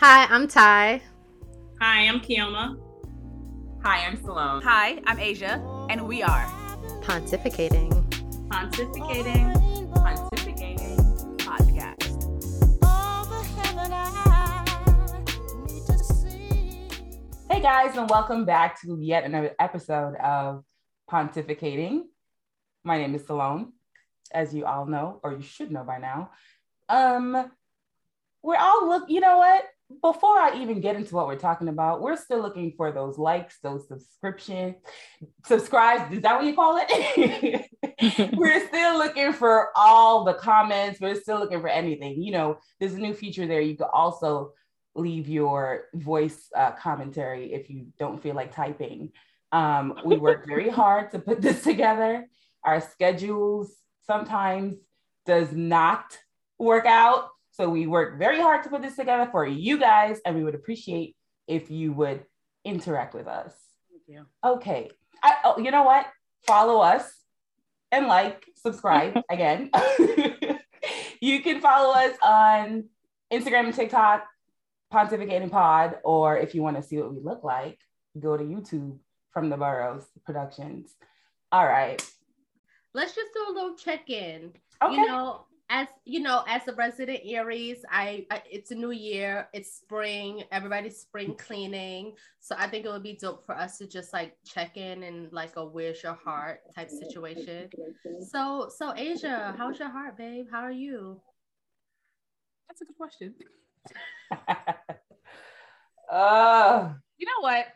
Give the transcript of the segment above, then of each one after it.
Hi, I'm Ty. Hi, I'm Kioma. Hi, I'm Salone. Hi, I'm Asia, and we are Pontificating. Pontificating. Pontificating. Podcast. Hey guys, and welcome back to yet another episode of Pontificating. My name is Salone, as you all know, or you should know by now. Um, we're all look, you know what? Before I even get into what we're talking about, we're still looking for those likes, those subscription, subscribes. Is that what you call it? we're still looking for all the comments. We're still looking for anything. You know, there's a new feature there. You could also leave your voice uh, commentary if you don't feel like typing. Um, we work very hard to put this together. Our schedules sometimes does not work out. So we work very hard to put this together for you guys, and we would appreciate if you would interact with us. Thank you. Okay. I, oh, you know what? Follow us and like, subscribe again. you can follow us on Instagram and TikTok, Pontificating Pod, or if you want to see what we look like, go to YouTube from the Burrows Productions. All right. Let's just do a little check-in. Okay. You know, as you know, as a resident Aries, I, I it's a new year, it's spring, everybody's spring cleaning. So I think it would be dope for us to just like check in and like a where's your heart type situation. So so Asia, how's your heart, babe? How are you? That's a good question. uh, You know what?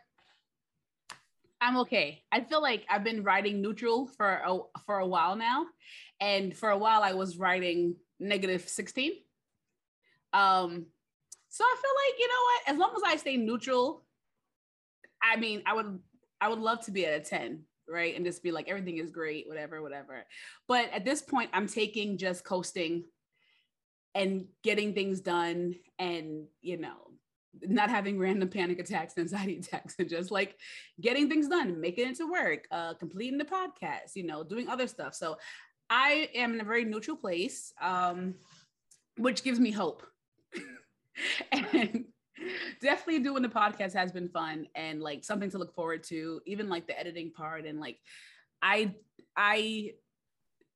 I'm okay. I feel like I've been riding neutral for a for a while now, and for a while I was writing negative 16. Um, so I feel like you know what? As long as I stay neutral, I mean, I would I would love to be at a 10, right? And just be like everything is great, whatever, whatever. But at this point, I'm taking just coasting and getting things done, and you know, not having random panic attacks, anxiety attacks, and just like getting things done, making it to work, uh, completing the podcast, you know, doing other stuff. So I am in a very neutral place, um, which gives me hope. and definitely doing the podcast has been fun and like something to look forward to, even like the editing part. And like, I, I,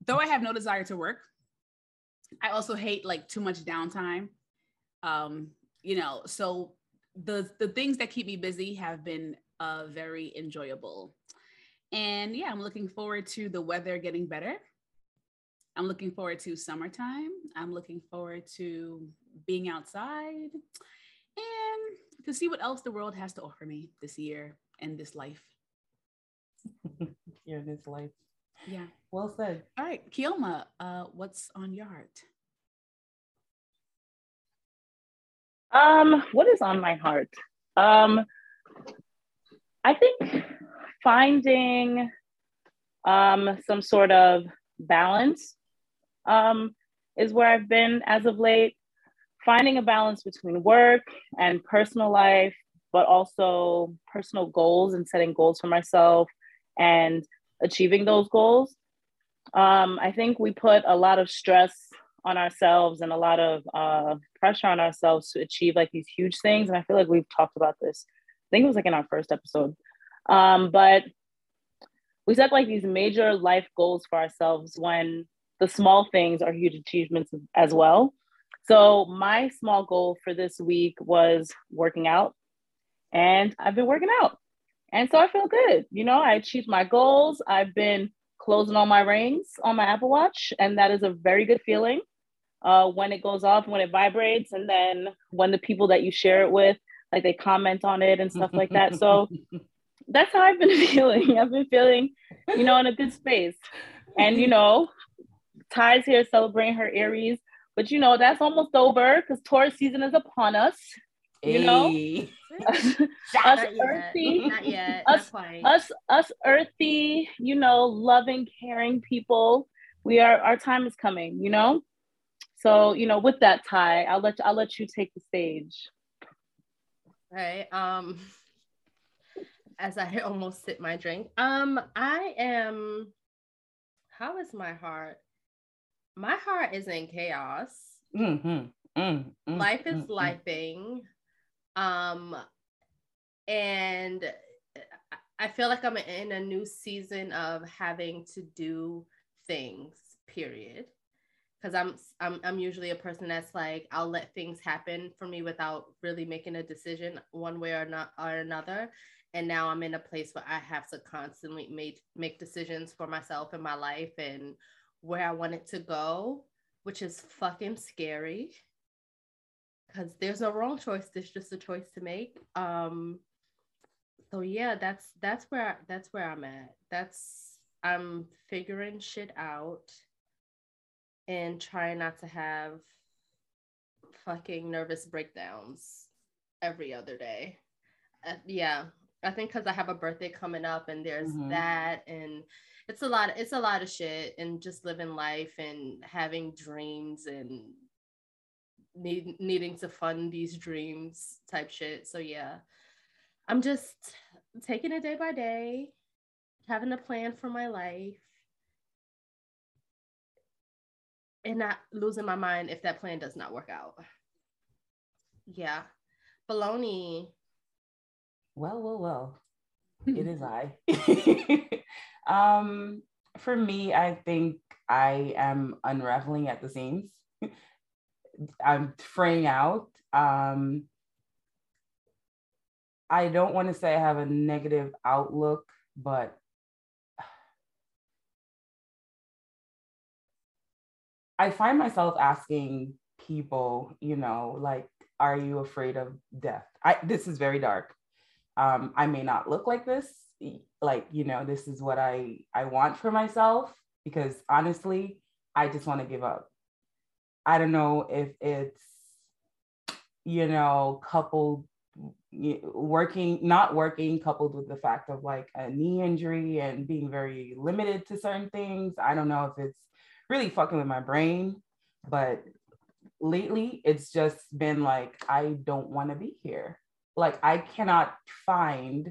though I have no desire to work, I also hate like too much downtime. Um, you know, so the the things that keep me busy have been uh very enjoyable. And yeah, I'm looking forward to the weather getting better. I'm looking forward to summertime. I'm looking forward to being outside and to see what else the world has to offer me this year and this life. here this life. Yeah. Well said. All right, Kioma, uh, what's on your heart? Um, what is on my heart? Um, I think finding um, some sort of balance um, is where I've been as of late. Finding a balance between work and personal life, but also personal goals and setting goals for myself and achieving those goals. Um, I think we put a lot of stress on ourselves and a lot of uh, pressure on ourselves to achieve like these huge things. And I feel like we've talked about this. I think it was like in our first episode. Um, but we set like these major life goals for ourselves when the small things are huge achievements as well. So my small goal for this week was working out, and I've been working out. And so I feel good. You know, I achieved my goals. I've been closing all my rings on my Apple Watch, and that is a very good feeling uh, when it goes off, when it vibrates, and then when the people that you share it with, like they comment on it and stuff like that. So that's how I've been feeling. I've been feeling, you know, in a good space. And you know, Ty's here celebrating her Aries, but you know that's almost over because Taurus season is upon us. You know, Hey. us Not yet. earthy, Not yet. Us- Not quite. us us earthy, you know, loving, caring people. We are our time is coming. You know, so you know, with that, Ty, I'll let I'll let you take the stage. Right. Um as I almost sip my drink. Um, I am how is my heart? My heart is in chaos. Mhm, mm, mm, Life is mm, mm. lifing. Um, and I feel like I'm in a new season of having to do things, period. Because I'm, I'm I'm usually a person that's like I'll let things happen for me without really making a decision one way or not or another. And now I'm in a place where I have to constantly make make decisions for myself and my life and where I want it to go, which is fucking scary. Because there's no wrong choice. There's just a choice to make. Um, so yeah that's that's where that's where i'm at that's i'm figuring shit out and trying not to have fucking nervous breakdowns every other day uh, yeah i think because i have a birthday coming up and there's mm-hmm. that and it's a lot it's a lot of shit and just living life and having dreams and need, needing to fund these dreams type shit so yeah I'm just taking it day by day, having a plan for my life, and not losing my mind if that plan does not work out. Yeah. Baloney. Well, well, well. it is I. um, for me, I think I am unraveling at the seams. I'm fraying out. Um, I don't want to say I have a negative outlook, but I find myself asking people, you know, like, are you afraid of death? I this is very dark. Um, I may not look like this, like, you know, this is what I I want for myself because honestly, I just want to give up. I don't know if it's you know, coupled working not working coupled with the fact of like a knee injury and being very limited to certain things i don't know if it's really fucking with my brain but lately it's just been like i don't want to be here like i cannot find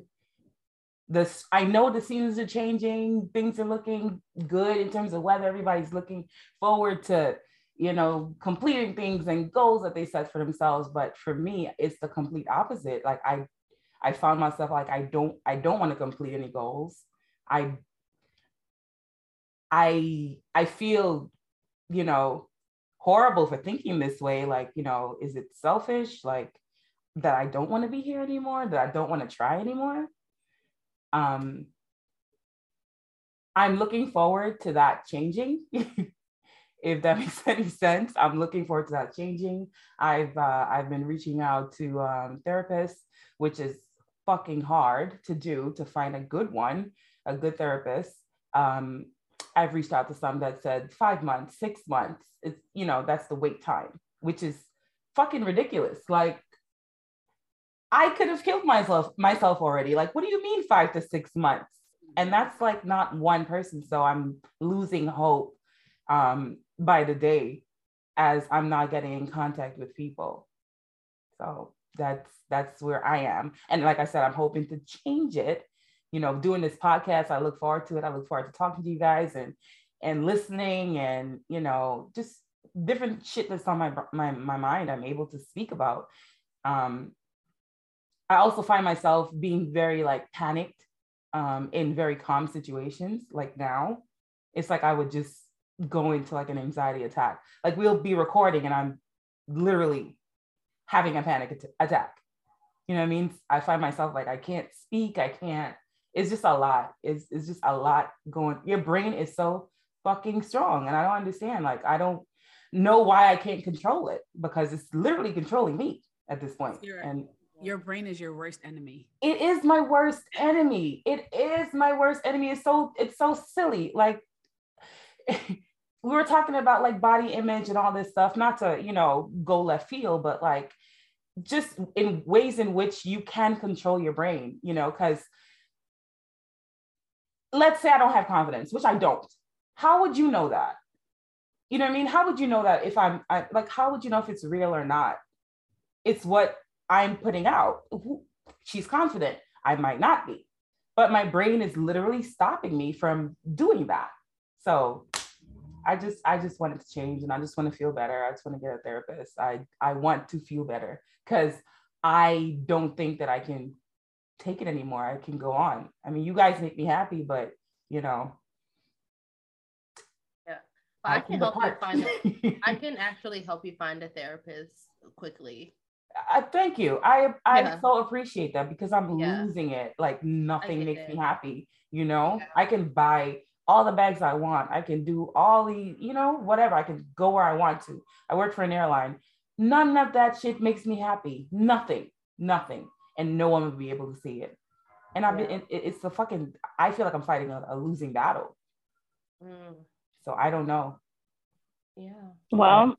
this i know the seasons are changing things are looking good in terms of weather everybody's looking forward to you know, completing things and goals that they set for themselves. But for me, it's the complete opposite. Like I, I found myself like I don't, I don't want to complete any goals. I, I, I feel, you know, horrible for thinking this way. Like, you know, is it selfish? Like that I don't want to be here anymore. That I don't want to try anymore. Um, I'm looking forward to that changing. if that makes any sense. I'm looking forward to that changing. I've uh, I've been reaching out to um, therapists, which is fucking hard to do to find a good one, a good therapist. Um, I've reached out to some that said five months, six months. It's you know that's the wait time, which is fucking ridiculous. Like I could have killed myself myself already. Like what do you mean five to six months? And that's like not one person. So I'm losing hope um, by the day as I'm not getting in contact with people. So that's that's where I am. And like I said, I'm hoping to change it. You know, doing this podcast, I look forward to it. I look forward to talking to you guys and and listening and you know just different shit that's on my my my mind. I'm able to speak about. Um, I also find myself being very like panicked um, in very calm situations. Like now, it's like I would just go into like an anxiety attack. Like we'll be recording and I'm literally having a panic attack. You know what I mean? I find myself like I can't speak, I can't. It's just a lot. It's, it's just a lot going. Your brain is so fucking strong, and I don't understand. Like I don't know why I can't control it because it's literally controlling me at this point. Your, and your brain is your worst enemy. It is my worst enemy. It is my worst enemy. It's so it's so silly. Like we were talking about like body image and all this stuff, not to, you know, go left field, but like just in ways in which you can control your brain, you know, because let's say I don't have confidence, which I don't. How would you know that? You know what I mean? How would you know that if I'm I, like, how would you know if it's real or not? It's what I'm putting out. She's confident. I might not be, but my brain is literally stopping me from doing that. So I just I just wanted to change and I just want to feel better. I just want to get a therapist. I I want to feel better because I don't think that I can take it anymore. I can go on. I mean, you guys make me happy, but you know, yeah. But I can help you find. A, I can actually help you find a therapist quickly. I thank you. I I Yeah. so appreciate that because I'm Yeah. losing it. Like nothing makes it. me happy. You know, Yeah. I can buy all the bags I want. I can do all the, you know, whatever. I can go where I want to. I work for an airline. None of that shit makes me happy. Nothing, nothing, and no one will be able to see it. And I've been. It, it's a fucking. I feel like I'm fighting a, a losing battle. Mm, So I don't know. yeah. Well,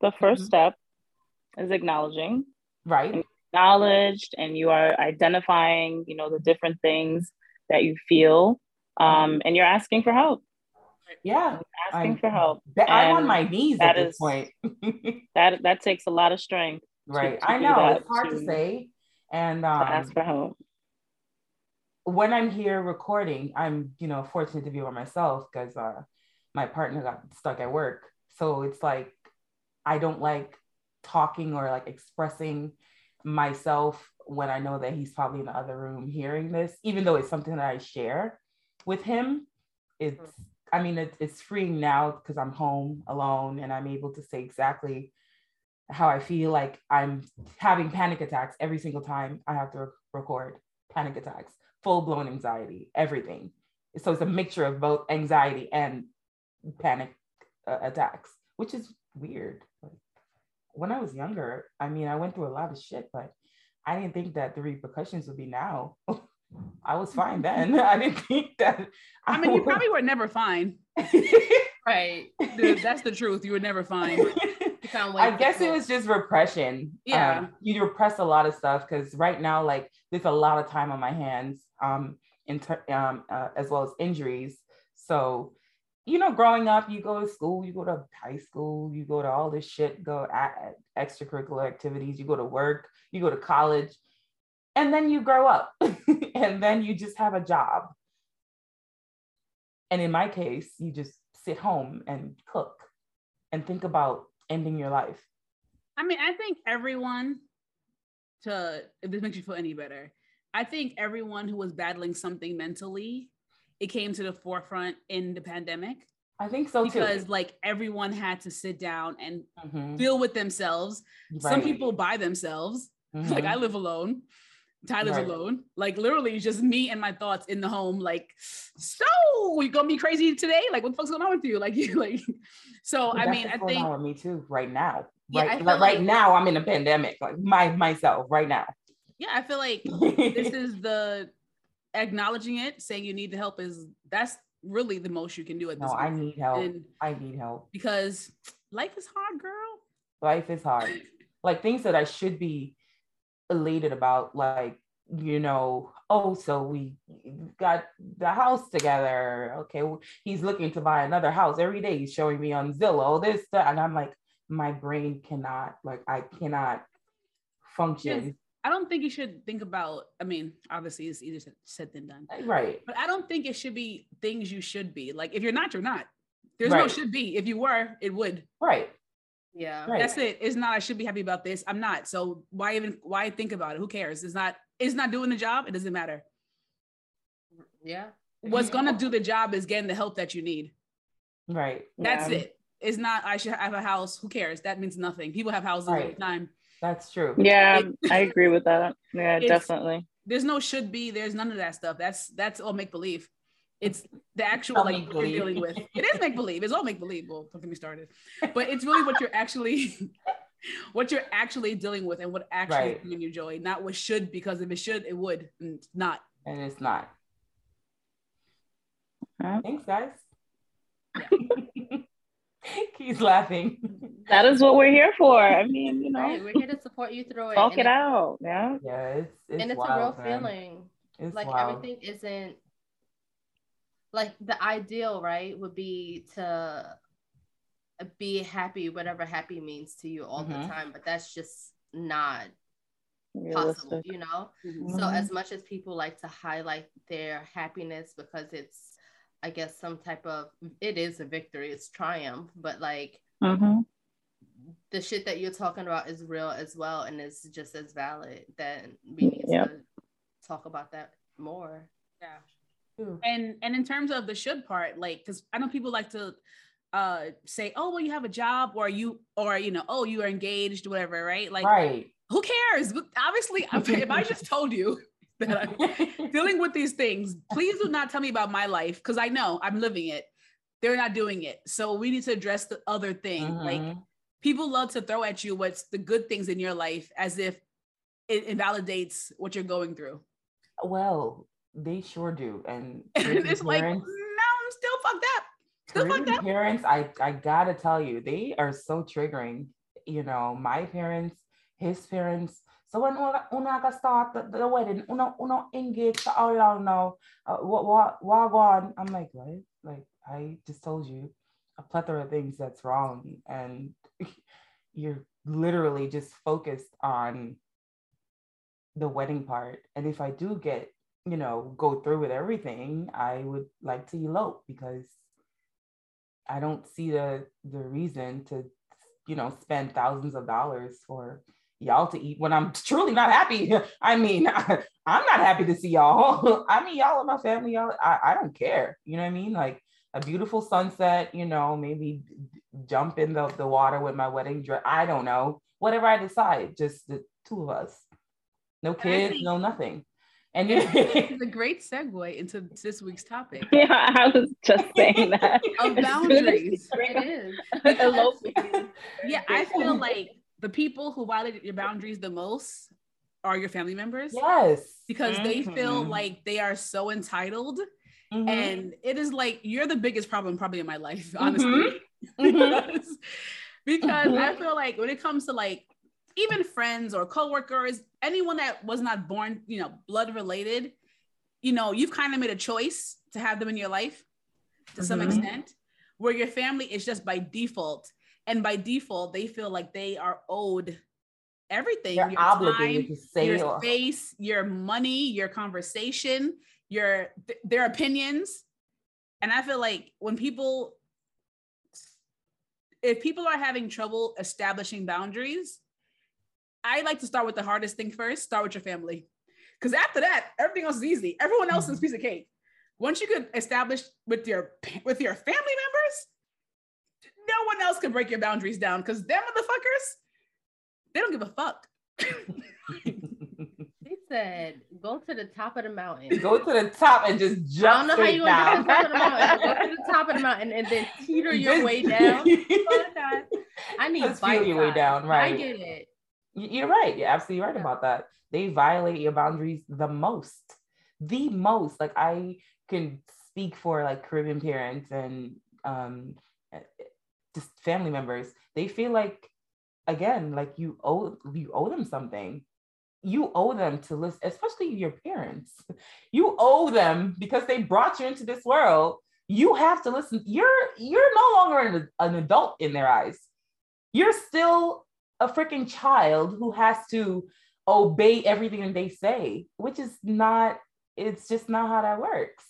the 1st Mhm. step is acknowledging, Right. acknowledged, and you are identifying, you know, the different things that you feel, um, and you're asking for help. Yeah. Asking I'm- for help. I'm on my knees that at this is- point. That that takes a lot of strength right. to I know it's hard to, to- say. And to um, ask for help. when I'm here recording, I'm, you know, fortunate to be by myself because uh, my partner got stuck at work. So it's like, I don't like talking or like expressing myself when I know that he's probably in the other room hearing this, even though it's something that I share with him. It's, I mean, it's, it's freeing now because I'm home alone and I'm able to say exactly how I feel like I'm having panic attacks every single time I have to re- record panic attacks, full blown anxiety, everything. So it's a mixture of both anxiety and panic uh, attacks, which is weird. Like, when I was younger, I mean, I went through a lot of shit, but I didn't think that the repercussions would be now. I was fine then. I didn't think that. I mean, you probably were never fine. Right. Dude, That's the truth. You were never fine. You found ways I guess it was just repression. Yeah. Um, you repress a lot of stuff because right now, like, there's a lot of time on my hands, um, in ter- um, uh, as well as injuries. So, you know, growing up, you go to school, you go to high school, you go to all this shit, go at extracurricular activities, you go to work, you go to college, and then you grow up, and then you just have a job. And in my case, you just sit home and cook and think about ending your life. I mean, I think everyone to if this makes you feel any better, I think everyone who was battling something mentally, it came to the forefront in the pandemic I think so too. because like everyone had to sit down and Mhm. deal with themselves. Some people by themselves. Like Mhm. I live alone. Tyler's Right. alone. Like literally just me and my thoughts in the home. Like, so you gonna be crazy today? Like, what the fuck's going on with you? Like, you like. So I mean, I think on me too right now. Yeah, right, like, right like- now I'm in a pandemic, like my myself right now. yeah, I feel like this is the acknowledging it, saying you need the help is that's really the most you can do at this. no, I need help. And I need help. because life is hard, girl. Life is hard. Like things that I should be elated about, like you know, oh, so we got the house together. Okay, well, he's looking to buy another house every day. He's showing me on Zillow this, that, and I'm like, my brain cannot, like, I cannot function. I don't think you should think about. I mean, obviously, it's easier said- said than done. Right. But I don't think it should be things you should be. Like if you're not, you're not. There's no should be. If you were, it would. Right. Yeah. Right. That's it. It's not. I should be happy about this. I'm not. So why even? Why think about it? Who cares? It's not. It's not doing the job. It doesn't matter. Yeah. What's gonna do the job is getting the help that you need. Right. That's Yeah. it. It's not. I should have a house. Who cares? That means nothing. People have houses all the time. That's true. Yeah, It- I agree with that. Yeah, It's- definitely. There's no should be. There's none of that stuff. That's that's all make believe. It's the actual All like you're dealing with. It is make believe. It's all make believe. Well, don't get me started. But it's really what you're actually, what you're actually dealing with, and what actually Right. bringing you joy. Not what should, because if it should, it would. And it's not. And it's not. Thanks, guys. He's laughing. That is what we're here for. I mean, you know, Right. We're here to support you through it. talk it out. Yeah. Yeah, it's it's, and it's wild, a real man. feeling. It's like wild. everything isn't like the ideal, right? Would be to be happy, whatever happy means to you all Mhm. the time, but that's just not possible, you know? Mm-hmm. So as much as people like to highlight their happiness because it's I guess some type of it is a victory, it's triumph, but like Mhm. the shit that you're talking about is real as well and is just as valid, then we need Yep. to talk about that more. Yeah. And and in terms of the should part, like because I know people like to uh say, oh well, you have a job or you or you know, oh you are engaged, whatever, right? Like right. who cares? But obviously, if I just told you that I'm dealing with these things, please do not tell me about my life because I know I'm living it. They're not doing it. So we need to address the other thing. Like Mhm. people love to throw at you what's the good things in your life as if it invalidates what you're going through. well, they sure do. And it's like, no, I'm still fucked up. Still fucked up. parents, I I gotta tell you, they are so triggering. You know, my parents, his parents. So when una, start the, the wedding, una una engaged for how long now? Uh, what what what on? I'm like, what? Like I just told you a plethora of things that's wrong, and you're literally just focused on the wedding part. And if I do get, you know, go through with everything, I would like to elope because I don't see the the reason to, you know, spend thousands of dollars for y'all to eat when I'm truly not happy. I mean, I'm not happy to see y'all. I mean, y'all are my family. Y'all, I, I don't care. You know what I mean? Like a beautiful sunset, you know, maybe jump in the, the water with my wedding dress. I don't know. Whatever I decide, just the two of us. No kids, think- no nothing. And It's a great segue into this week's topic Yeah, I was just saying that. of As boundaries. It is. Eloping. Yeah, I feel like the people who violate your boundaries the most are your family members yes. because they feel like they are so entitled. Mhm. And it is like you're the biggest problem probably in my life, Mhm. honestly. Mhm. because because Mhm. I feel like when it comes to like even friends or coworkers, anyone that was not born, you know, blood related, you know, you've kind of made a choice to have them in your life to some Mhm. extent, where your family is just by default. And by default, they feel like they are owed everything You're your obligated time, to say your or- space, your money, your conversation, your th- their opinions. And I feel like when people if people are having trouble establishing boundaries, I like to start with the hardest thing first, start with your family. Cuz after that, everything else is easy. Everyone else is mm-hmm. a piece of cake. Once you can establish with your with your family members, one else can break your boundaries down cuz them motherfuckers they don't give a fuck. He said, "Go to the top of the mountain." Go to the top and just jump. I don't jump know how straight you gonna get to the top of the mountain. Go to the top of the mountain and then teeter your way down. I need Just feel your way size. down, I get it. You're right. You're absolutely right about that. They violate your boundaries the most. The most. Like I can speak for like Caribbean parents and um just family members. They feel like again, like you owe you owe them something. You owe them to listen, especially your parents. You owe them because they brought you into this world. You have to listen. You're you're no longer an, an adult in their eyes. You're still a freaking child who has to obey everything they say, which is not, it's just not how that works.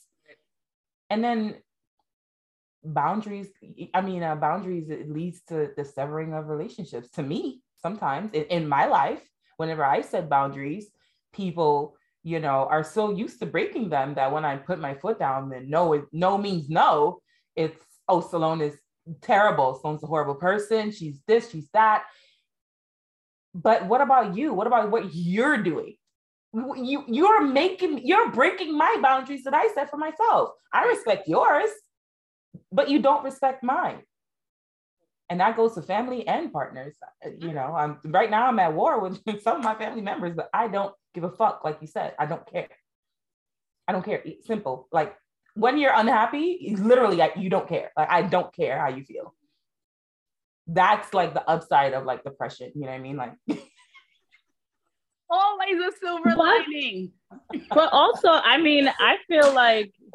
And then boundaries, I mean, uh, boundaries, it leads to the severing of relationships. To me, sometimes in, in my life, whenever I set boundaries, people, you know, are so used to breaking them that when I put my foot down, then no, it, no means no. It's, oh, Salone is terrible. Salone's a horrible person. She's this, she's that but what about you what about what you're doing you you're making you're breaking my boundaries that i set for myself i respect yours but you don't respect mine and that goes to family and partners Uh, you know i'm right now i'm at war with some of my family members but i don't give a fuck like you said i don't care i don't care It's simple like when you're unhappy literally like you don't care like i don't care how you feel that's like the upside of like depression you know what i mean like Always a silver What? lining. But also, I mean, I feel like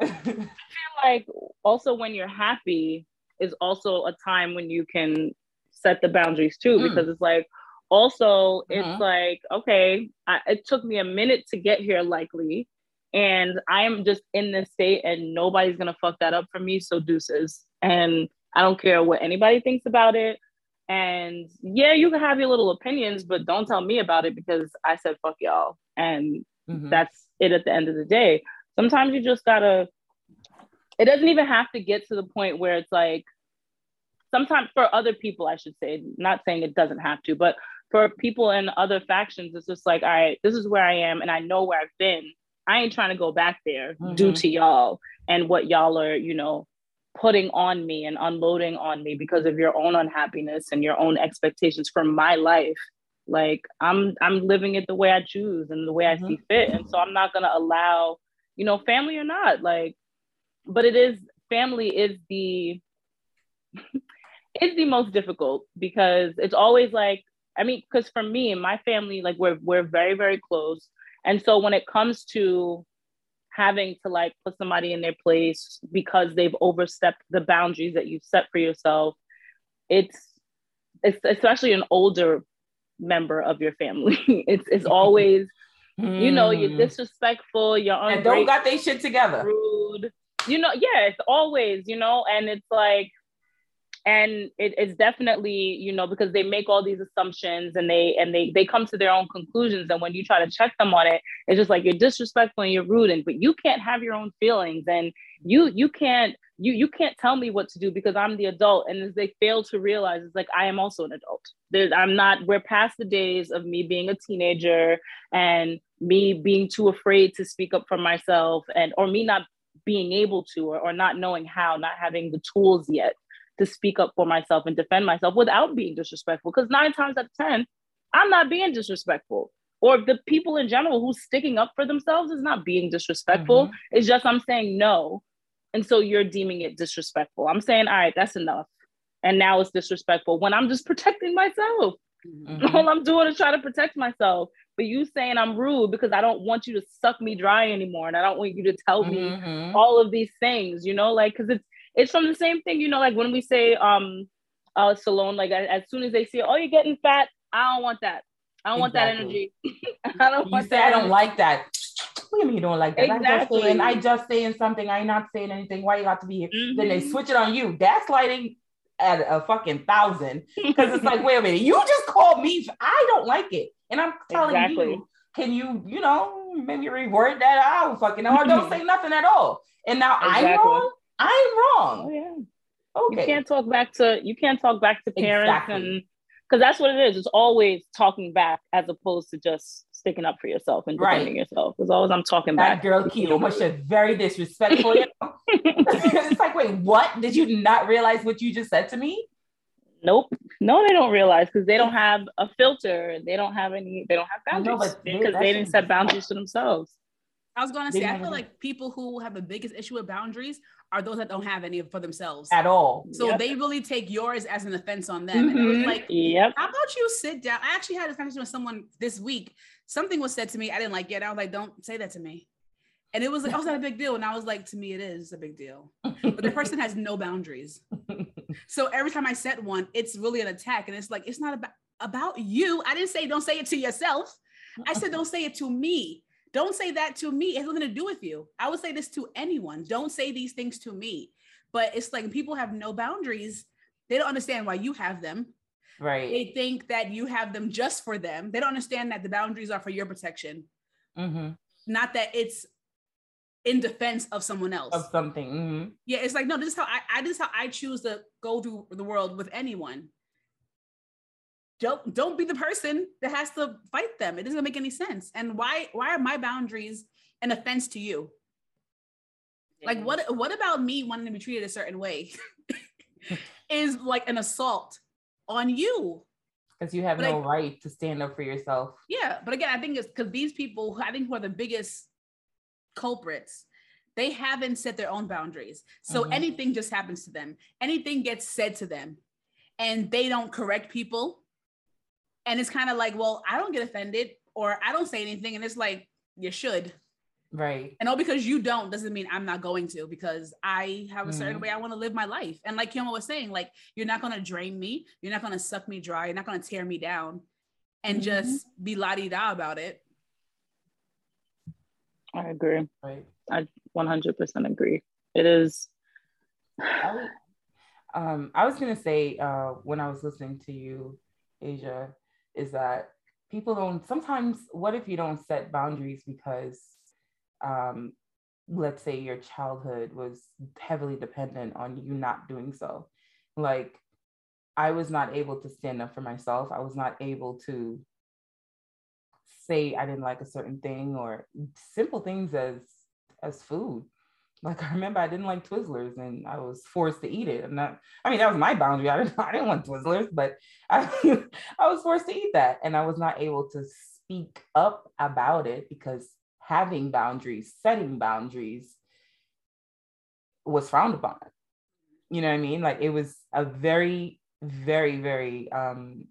like also when you're happy is also a time when you can set the boundaries too Mm. because it's like also Mhm. it's like okay I, it took me a minute to get here likely and i am just in this state and nobody's gonna fuck that up for me so deuces and i don't care what anybody thinks about it And yeah, you can have your little opinions, but don't tell me about it because I said fuck y'all. And Mhm. that's it at the end of the day. Sometimes you just gotta, it doesn't even have to get to the point where it's like, sometimes for other people, I should say, not saying it doesn't have to, but for people in other factions, it's just like, all right, this is where I am and I know where I've been. I ain't trying to go back there due Mhm. to y'all and what y'all are, you know, putting on me and unloading on me because of your own unhappiness and your own expectations for my life like i'm i'm living it the way i choose and the way i see fit and so i'm not going to allow you know family or not like but it is family is the is the most difficult because it's always like i mean because for me and my family like we're we're very very close and so when it comes to having to like put somebody in their place because they've overstepped the boundaries that you've set for yourself it's it's especially an older member of your family it's it's always you know you're Mm. disrespectful you're and don't got they shit together. rude. You know, yeah, it's always, you know, and it's like, and it, it's definitely, you know, because they make all these assumptions and they and they they come to their own conclusions. And when you try to check them on it, it's just like you're disrespectful and you're rude, and but you can't have your own feelings and you you can't you you can't tell me what to do because I'm the adult. And as they fail to realize, it's like I am also an adult. There's, I'm not. We're past the days of me being a teenager and me being too afraid to speak up for myself and or me not being able to or, or not knowing how not having the tools yet to speak up for myself and defend myself without being disrespectful. Because nine times out of ten i'm not being disrespectful. Or the people in general who's sticking up for themselves is not being disrespectful. Mm-hmm. It's just i'm saying no and so you're deeming it disrespectful. I'm saying all right that's enough. And now it's disrespectful when i'm just protecting myself Mhm. all I'm doing is trying to protect myself. But you saying I'm rude because I don't want you to suck me dry anymore, and I don't want you to tell me Mhm. all of these things. You know, like because it's it's from the same thing. You know, like when we say um, uh, Salone, like as, soon as they see, oh, you're getting fat, I don't want that. I don't want that energy. I don't You want say that. I don't energy. like that. What do you mean you don't like that? I just Exactly. saying, I just saying something. I not saying anything. Why you got to be here? Then they Mhm. switch it on you. Gaslighting at a fucking thousand. Because it's like, wait a minute, you just called me. I don't like it. And I'm telling Exactly. you, can you, you know, maybe reword that? I don't fucking know. Or don't say nothing at all. And now I'm Exactly. wrong. I'm Oh wrong. yeah. Okay. You can't talk back to you can't talk back to parents Exactly. and because that's what it is. It's always talking back as opposed to just sticking up for yourself and Right. defending yourself. As always, I'm talking that back. girl Kioma shit very disrespectful. it's like, wait, what? Did you not realize what you just said to me? Nope. No, they don't realize because they don't have a filter. They don't have any. They don't have boundaries because they didn't set boundaries for themselves. I was gonna say, I feel like people who have the biggest issue with boundaries are those that don't have any for themselves. At all. So Yep. they really take yours as an offense on them. And it was mm-hmm. like, Yep. how about you sit down? I actually had a conversation with someone this week. Something was said to me. I didn't like it. I was like, don't say that to me. And it was like, oh, it's not a big deal. And I was like, to me, it is a big deal. But the person has no boundaries. So every time I set one, it's really an attack. And it's like, it's not about about you. I didn't say don't say it to yourself. I said don't say it to me. Don't say that to me. It has nothing to do with you. I would say this to anyone. Don't say these things to me. But it's like people have no boundaries. They don't understand why you have them. Right. They think that you have them just for them. They don't understand that the boundaries are for your protection, Mhm. not that it's in defense of someone else. Of something. Mhm. Yeah, it's like no, this is how I, I this is how I choose to go through the world with anyone. Don't don't be the person that has to fight them. It doesn't make any sense. And why why are my boundaries an offense to you? Like what what about me wanting to be treated a certain way is like an assault on you? Because you have But no I- right to stand up for yourself. Yeah, but again, I think it's because these people, I think, who are the biggest culprits, they haven't set their own boundaries. So Mhm. anything just happens to them. Anything gets said to them, and they don't correct people. And it's kind of like, well, I don't get offended, or I don't say anything, and it's like you should. Right. And all because you don't doesn't mean I'm not going to because I have a certain Mhm. way I want to live my life. And like Kioma was saying, like you're not gonna drain me, you're not gonna suck me dry, you're not gonna tear me down and Mhm. just be la di da about it. I agree. Right. I 100% agree. It is. I, Um, I was gonna say uh, when I was listening to you, Asia, is that people don't sometimes. What if you don't set boundaries because, um, let's say your childhood was heavily dependent on you not doing so, like I was not able to stand up for myself. I was not able to say I didn't like a certain thing or simple things as as food. Like I remember I didn't like Twizzlers and I was forced to eat it. And that, I mean, that was my boundary. I didn't, I didn't want Twizzlers, but I, I was forced to eat that. And I was not able to speak up about it because having boundaries, setting boundaries was frowned upon. You know what I mean? Like it was a very, very, very, um,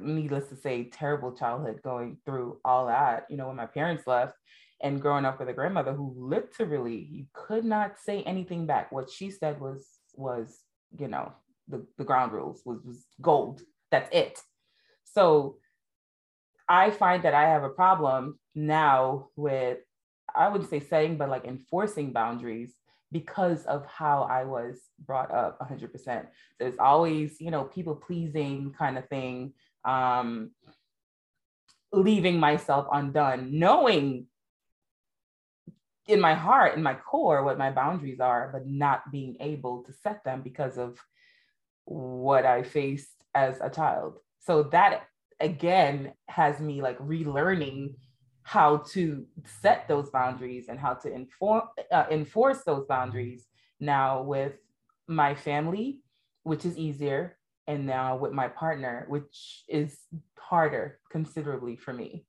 needless to say, terrible childhood going through all that. You know, when my parents left, and growing up with a grandmother who literally you could not say anything back. What she said was was you know the the ground rules was was gold. That's it. So I find that I have a problem now with I wouldn't say setting, but like enforcing boundaries because of how I was brought up 100%. There's always, you know, people pleasing kind of thing, um, leaving myself undone, knowing in my heart in my core what my boundaries are but not being able to set them because of what i faced as a child so that again has me like relearning how to set those boundaries and how to inform uh, enforce those boundaries now with my family which is easier and now with my partner which is harder considerably for me.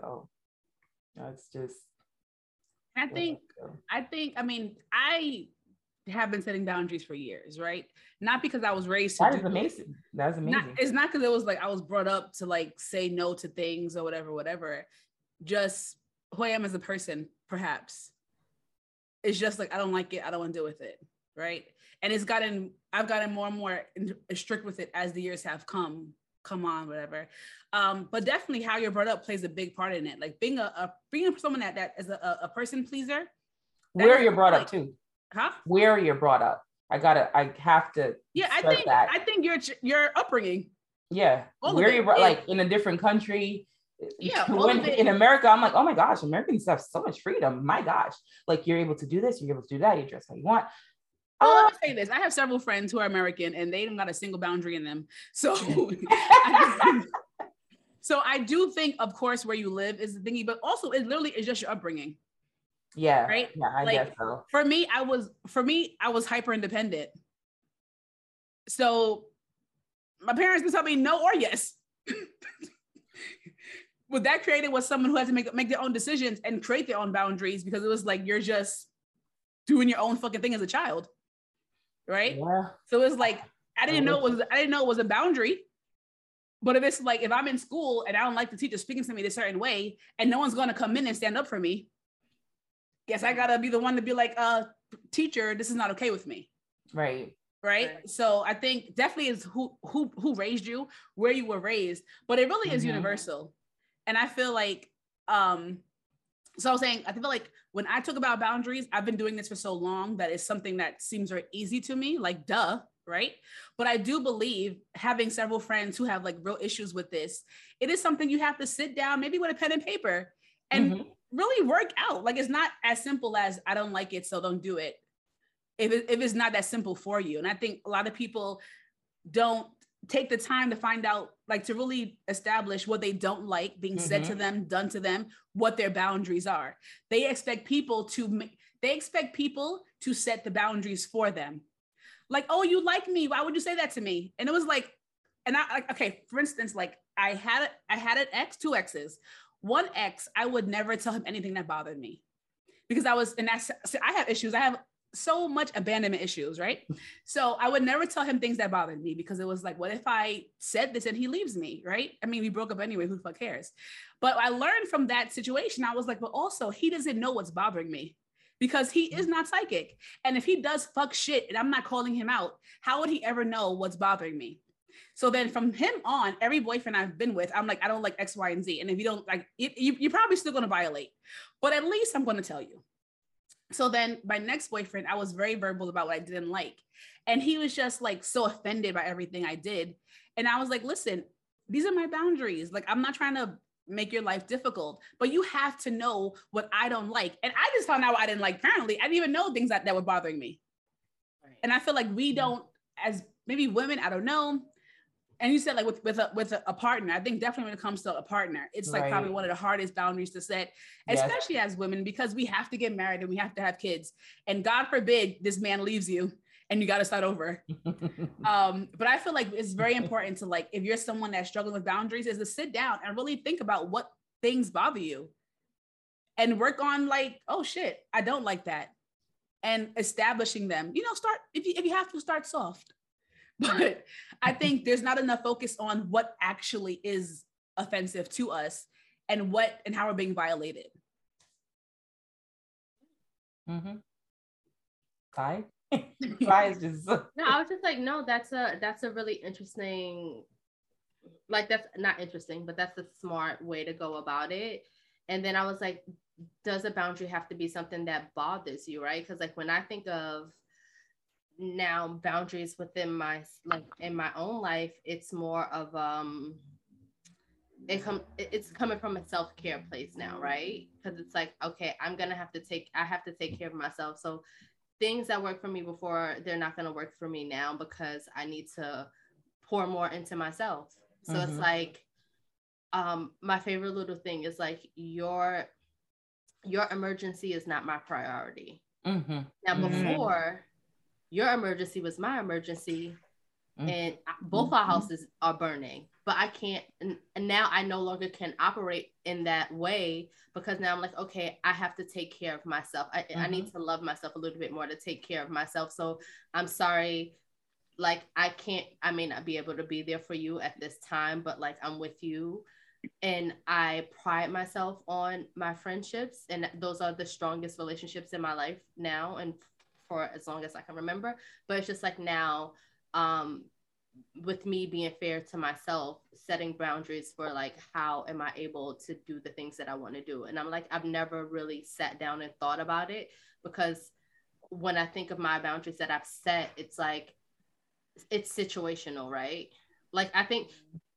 So that's just I think, I think, I mean, I have been setting boundaries for years, right? Not because I was raised to. That is amazing. That's amazing. Not, it's not because it was like I was brought up to like say no to things or whatever, whatever. Just who I am as a person, perhaps. It's just like I don't like it. I don't want to deal with it, right? And it's gotten, I've gotten more and more strict with it as the years have come come on, whatever. Um, but definitely how you're brought up plays a big part in it. Like being a, a being someone that that is a, a person pleaser. Where you're brought like, up too. Huh? Where you're brought up. I gotta. I have to. Yeah, I think. That. I think your your upbringing. Yeah. All where you're brought, like in a different country. Yeah. when in America, I'm like, oh my gosh, Americans have so much freedom. My gosh, like you're able to do this, you're able to do that. You dress how you want. Well, let me uh, say this. I have several friends who are American and they don't got a single boundary in them. So so I do think, of course, where you live is the thingy, but also it literally is just your upbringing. Yeah. Right. Yeah, I like, guess so. For me, I was for me, I was hyper independent. So my parents didn't tell me no or yes. what that created was someone who had to make make their own decisions and create their own boundaries because it was like you're just doing your own fucking thing as a child right? Yeah. So it's like I didn't know it was I didn't know it was a boundary. But if it's like if I'm in school and I don't like the teacher speaking to me a certain way, and no one's gonna come in and stand up for me, guess I gotta be the one to be like, uh, teacher, this is not okay with me. Right. Right? right. So I think definitely is who who who raised you, where you were raised, but it really is mm-hmm. universal. And I feel like um so I was saying, I feel like when I talk about boundaries, I've been doing this for so long that it's something that seems very easy to me, like duh, right? But I do believe having several friends who have like real issues with this, it is something you have to sit down, maybe with a pen and paper, and mm-hmm. Really work out. Like it's not as simple as I don't like it, so don't do it. If, it, if it's not that simple for you. And I think a lot of people don't take the time to find out like to really establish what they don't like being mm-hmm. said to mm-hmm. them done to them what their boundaries are they expect people to they expect people to set the boundaries for them like oh you like me why would you say that to me and it was like and i like okay for instance like i had i had an ex two exes one ex i would never tell him anything that bothered me because i was and that's i have issues i have so much abandonment issues, right? So I would never tell him things that bothered me because it was like, what if I said this and he leaves me, right? I mean, we broke up anyway, who the fuck cares? But I learned from that situation, I was like, but also he doesn't know what's bothering me because he is mm-hmm. not psychic. And if he does fuck shit and I'm not calling him out, how would he ever know what's bothering me? So then from him on, every boyfriend I've been with, I'm like, I don't like X, Y, and Z. And if you don't like, it, you, you're probably still going to violate, but at least I'm going to tell you So then my next boyfriend, I was very verbal about what I didn't like. And he was just like so offended by everything I did. And I was like, listen, these are my boundaries. Like, I'm not trying to make your life difficult, but you have to know what I don't like. And I just found out what I didn't like. Apparently, I didn't even know things that, that were bothering me. Right. And I feel like we mm-hmm. don't, as maybe women, I don't know. And you said like with with a with a, partner, I think definitely when it comes to a partner, it's like right. probably one of the hardest boundaries to set, especially yes. as women, because we have to get married and we have to have kids. And God forbid this man leaves you and you got to start over. um, but I feel like it's very important to like, if you're someone that's struggling with boundaries, is to sit down and really think about what things bother you and work on like, oh shit, I don't like that. And establishing them, you know, start if you if you have to start soft. But I think there's not enough focus on what actually is offensive to us and what and how we're being violated. Mm-hmm. Kai? Why is just no, I was just like, no, that's a that's a really interesting like that's not interesting, but that's a smart way to go about it. And then I was like, does a boundary have to be something that bothers you, right? Because like when I think of now boundaries within my like in my own life, it's more of um it come it's coming from a self-care place now, right? Because it's like, okay, I'm gonna have to take I have to take care of myself. So things that worked for me before they're not going to work for me now because i need to pour more into myself so mm-hmm. it's like um my favorite little thing is like your your emergency is not my priority mm-hmm. now mm-hmm. before your emergency was my emergency mm-hmm. and both our houses are burning but I can't and, and now I no longer can operate in that way because now I'm like, okay, I have to take care of myself. I, mm-hmm. I need mm-hmm. to love myself a little bit more to take care of myself. So I'm sorry, like I can't, I may not be able to be there for you at this time, but like I'm with you. And I pride myself on my friendships, and those are the strongest relationships in my life now and for as long as I can remember. But it's just like now, um, with me being fair to myself, setting boundaries for like how am I able to do the things that I want to do. And I'm like, I've never really sat down and thought about it because when I think of my boundaries that I've set, it's like it's situational, right? Like I think,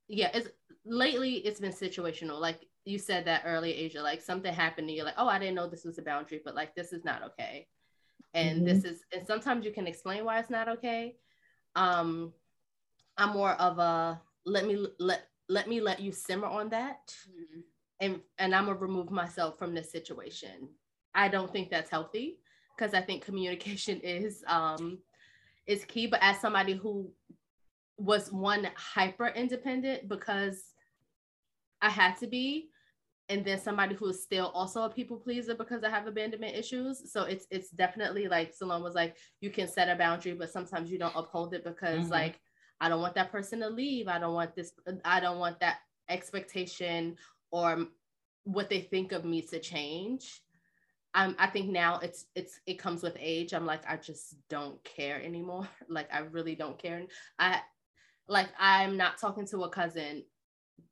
yeah, it's lately it's been situational. Like you said that earlier, Asia, like something happened and you're like, oh, I didn't know this was a boundary, but like this is not okay. And mm-hmm. this is and sometimes you can explain why it's not okay. Um, I'm more of a let me let let me let you simmer on that, mm-hmm. and and I'm gonna remove myself from this situation. I don't think that's healthy because I think communication is um is key. But as somebody who was one hyper independent because I had to be, and then somebody who is still also a people pleaser because I have abandonment issues. So it's it's definitely like Salone was like, you can set a boundary, but sometimes you don't uphold it because mm-hmm. like I don't want that person to leave. I don't want this, I don't want that expectation or what they think of me to change. Um, I think now it's it's it comes with age. I'm like I just don't care anymore. like I really don't care. I like I'm not talking to a cousin,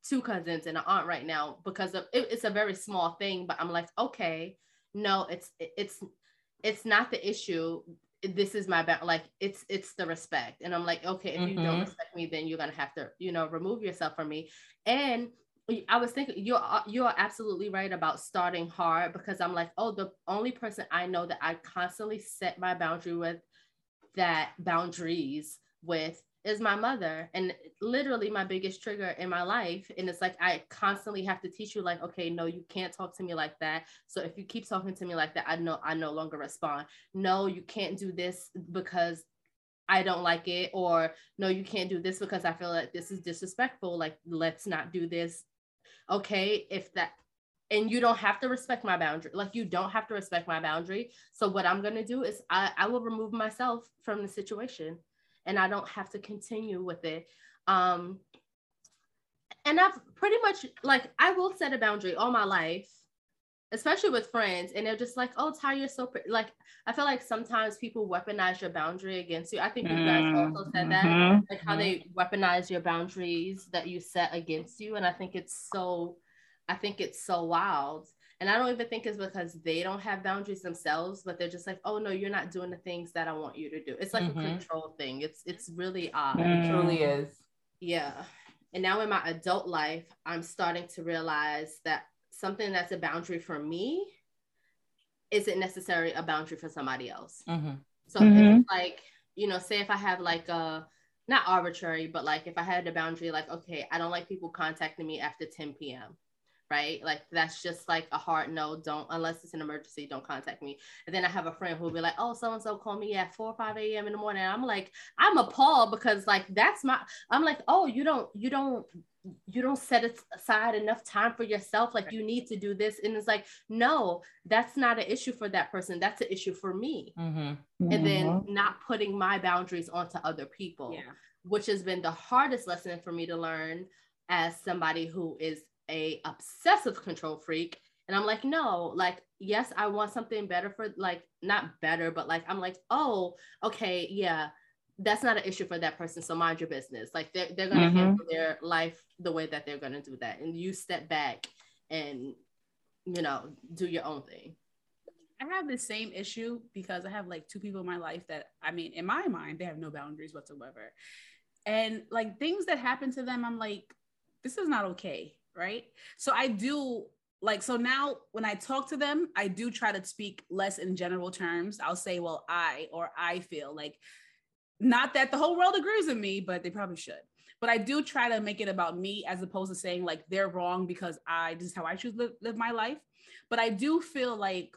two cousins and an aunt right now because of it, it's a very small thing. But I'm like okay, no, it's it's it's not the issue this is my back like it's it's the respect and i'm like okay if mm-hmm. you don't mm-hmm. respect me then you're gonna have to you know remove yourself from me and i was thinking you're you're absolutely right about starting hard because i'm like oh the only person i know that i constantly set my boundary with that boundaries with is my mother. And literally my biggest trigger in my life and it's like i constantly have to teach you like okay no you can't talk to me like that. So if you keep talking to me like that i know i no longer respond. No you can't do this because i don't like it or no you can't do this because i feel like this is disrespectful like let's not do this. Okay if that and you don't have to respect my boundary like you don't have to respect my boundary. So what i'm going to do is I, I will remove myself from the situation and I don't have to continue with it. Um, and I've pretty much like I will set a boundary all my life, especially with friends, and they're just like, "Oh, Ty, you're so pretty." Like I feel like sometimes people weaponize your boundary against you. I think you guys mm-hmm. also said that, mm-hmm. like how they weaponize your boundaries that you set against you, and I think it's so, I think it's so wild. And I don't even think it's because they don't have boundaries themselves, but they're just like, oh no, you're not doing the things that I want you to do. It's like Mhm. a control thing. It's it's really odd. Mm. It truly is. Yeah. And now in my adult life, I'm starting to realize that something that's a boundary for me isn't necessarily a boundary for somebody else. Mhm. So Mhm. it's like, you know, say if I have like a not arbitrary, but like if I had a boundary, like, okay, I don't like people contacting me after 10 p.m. Right? Like that's just like a hard no. Don't unless it's an emergency, don't contact me. And then I have a friend who'll be like, oh, so and so called me at 4 or 5 a.m. in the morning. And I'm like, I'm appalled because like that's my I'm like, oh, you don't, you don't you don't set aside enough time for yourself like you need to do this and it's like no that's not an issue for that person that's an issue for me Mhm. and then Mhm. not putting my boundaries onto other people Yeah. which has been the hardest lesson for me to learn as somebody who is a obsessive control freak and i'm like no like yes i want something better for like not better but like i'm like oh okay yeah that's not an issue for that person so mind your business like they're, they're going to Mhm. handle their life the way that they're going to do that and you step back and you know do your own thing I have the same issue because I have like two people in my life that I mean, in my mind, they have no boundaries whatsoever. And like things that happen to them, I'm like, this is not okay. Right. So I do like, so now when I talk to them, I do try to speak less in general terms. I'll say, well, I or I feel like, not that the whole world agrees with me, but they probably should. But I do try to make it about me as opposed to saying like they're wrong because I, this is how I choose to live, live my life. But I do feel like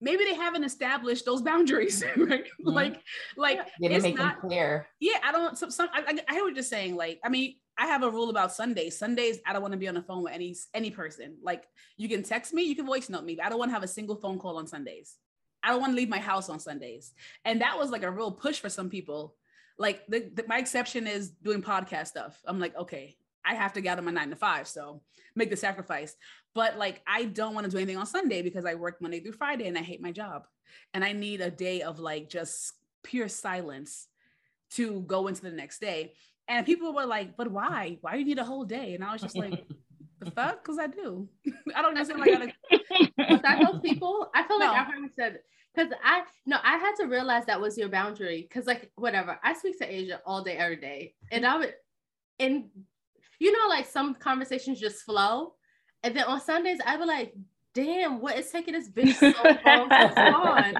maybe they haven't established those boundaries, right? Mm-hmm. Like, like Didn't it's make not. clear. Yeah, I don't. Some, some I, I, I hear what you're saying. Like, I mean, I have a rule about Sundays. Sundays, I don't want to be on the phone with any any person. Like, you can text me, you can voice note me. But I don't want to have a single phone call on Sundays. I don't want to leave my house on Sundays. And that was like a real push for some people. Like, the, the, my exception is doing podcast stuff. I'm like, okay, I have to of my nine to five, so make the sacrifice. But like, I don't want to do anything on Sunday because I work Monday through Friday and I hate my job, and I need a day of like just pure silence to go into the next day. And people were like, "But why? Why do you need a whole day?" And I was just like, "The fuck? Because I do. I don't necessarily gotta." was that those people? I feel like No. I heard you said because I no, I had to realize that was your boundary. Cause like whatever, I speak to Asia all day, every day. And I would and you know, like some conversations just flow. And then on Sundays, I'd be like, damn, what is taking this bitch so long to respond?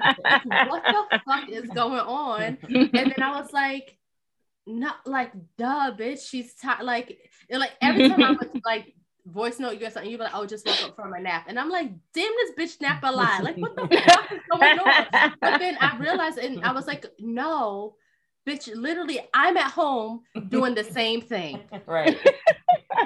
What the fuck is going on? And then I was like, not like duh, bitch. She's tired. Like, like every time I would like voice note you or something, you'd be like, oh, just woke up from a nap. And I'm like, damn, this bitch nap a lot. Like, what the fuck is going on? But then I realized, and I was like, no, bitch, literally, I'm at home doing the same thing. right.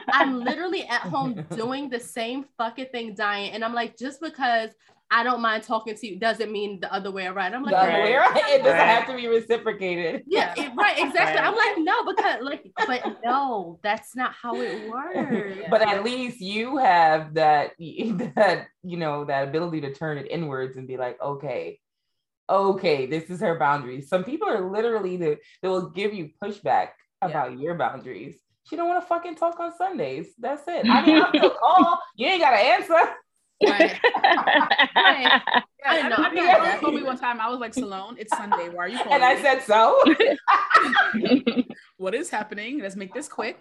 I'm literally at home doing the same fucking thing, dying. And I'm like, just because I don't mind talking to you doesn't mean the other way around. I'm like, The other way around. It doesn't Right. have to be reciprocated. yeah, it- right, exactly. Right. I'm like, no, because like, but no, that's not how it works. But at least you have that that you know that ability to turn it inwards and be like, okay, okay, this is her boundaries. Some people are literally the they will give you pushback about your boundaries. She don't want to fucking talk on Sundays. That's it. I mean, I'll still call. You ain't gotta answer. Right. Yeah, I I know, know. I'm I not mean, told me one time, I was like, Salone, it's Sunday. Why are you calling? And I me? said so. what is happening? Let's make this quick.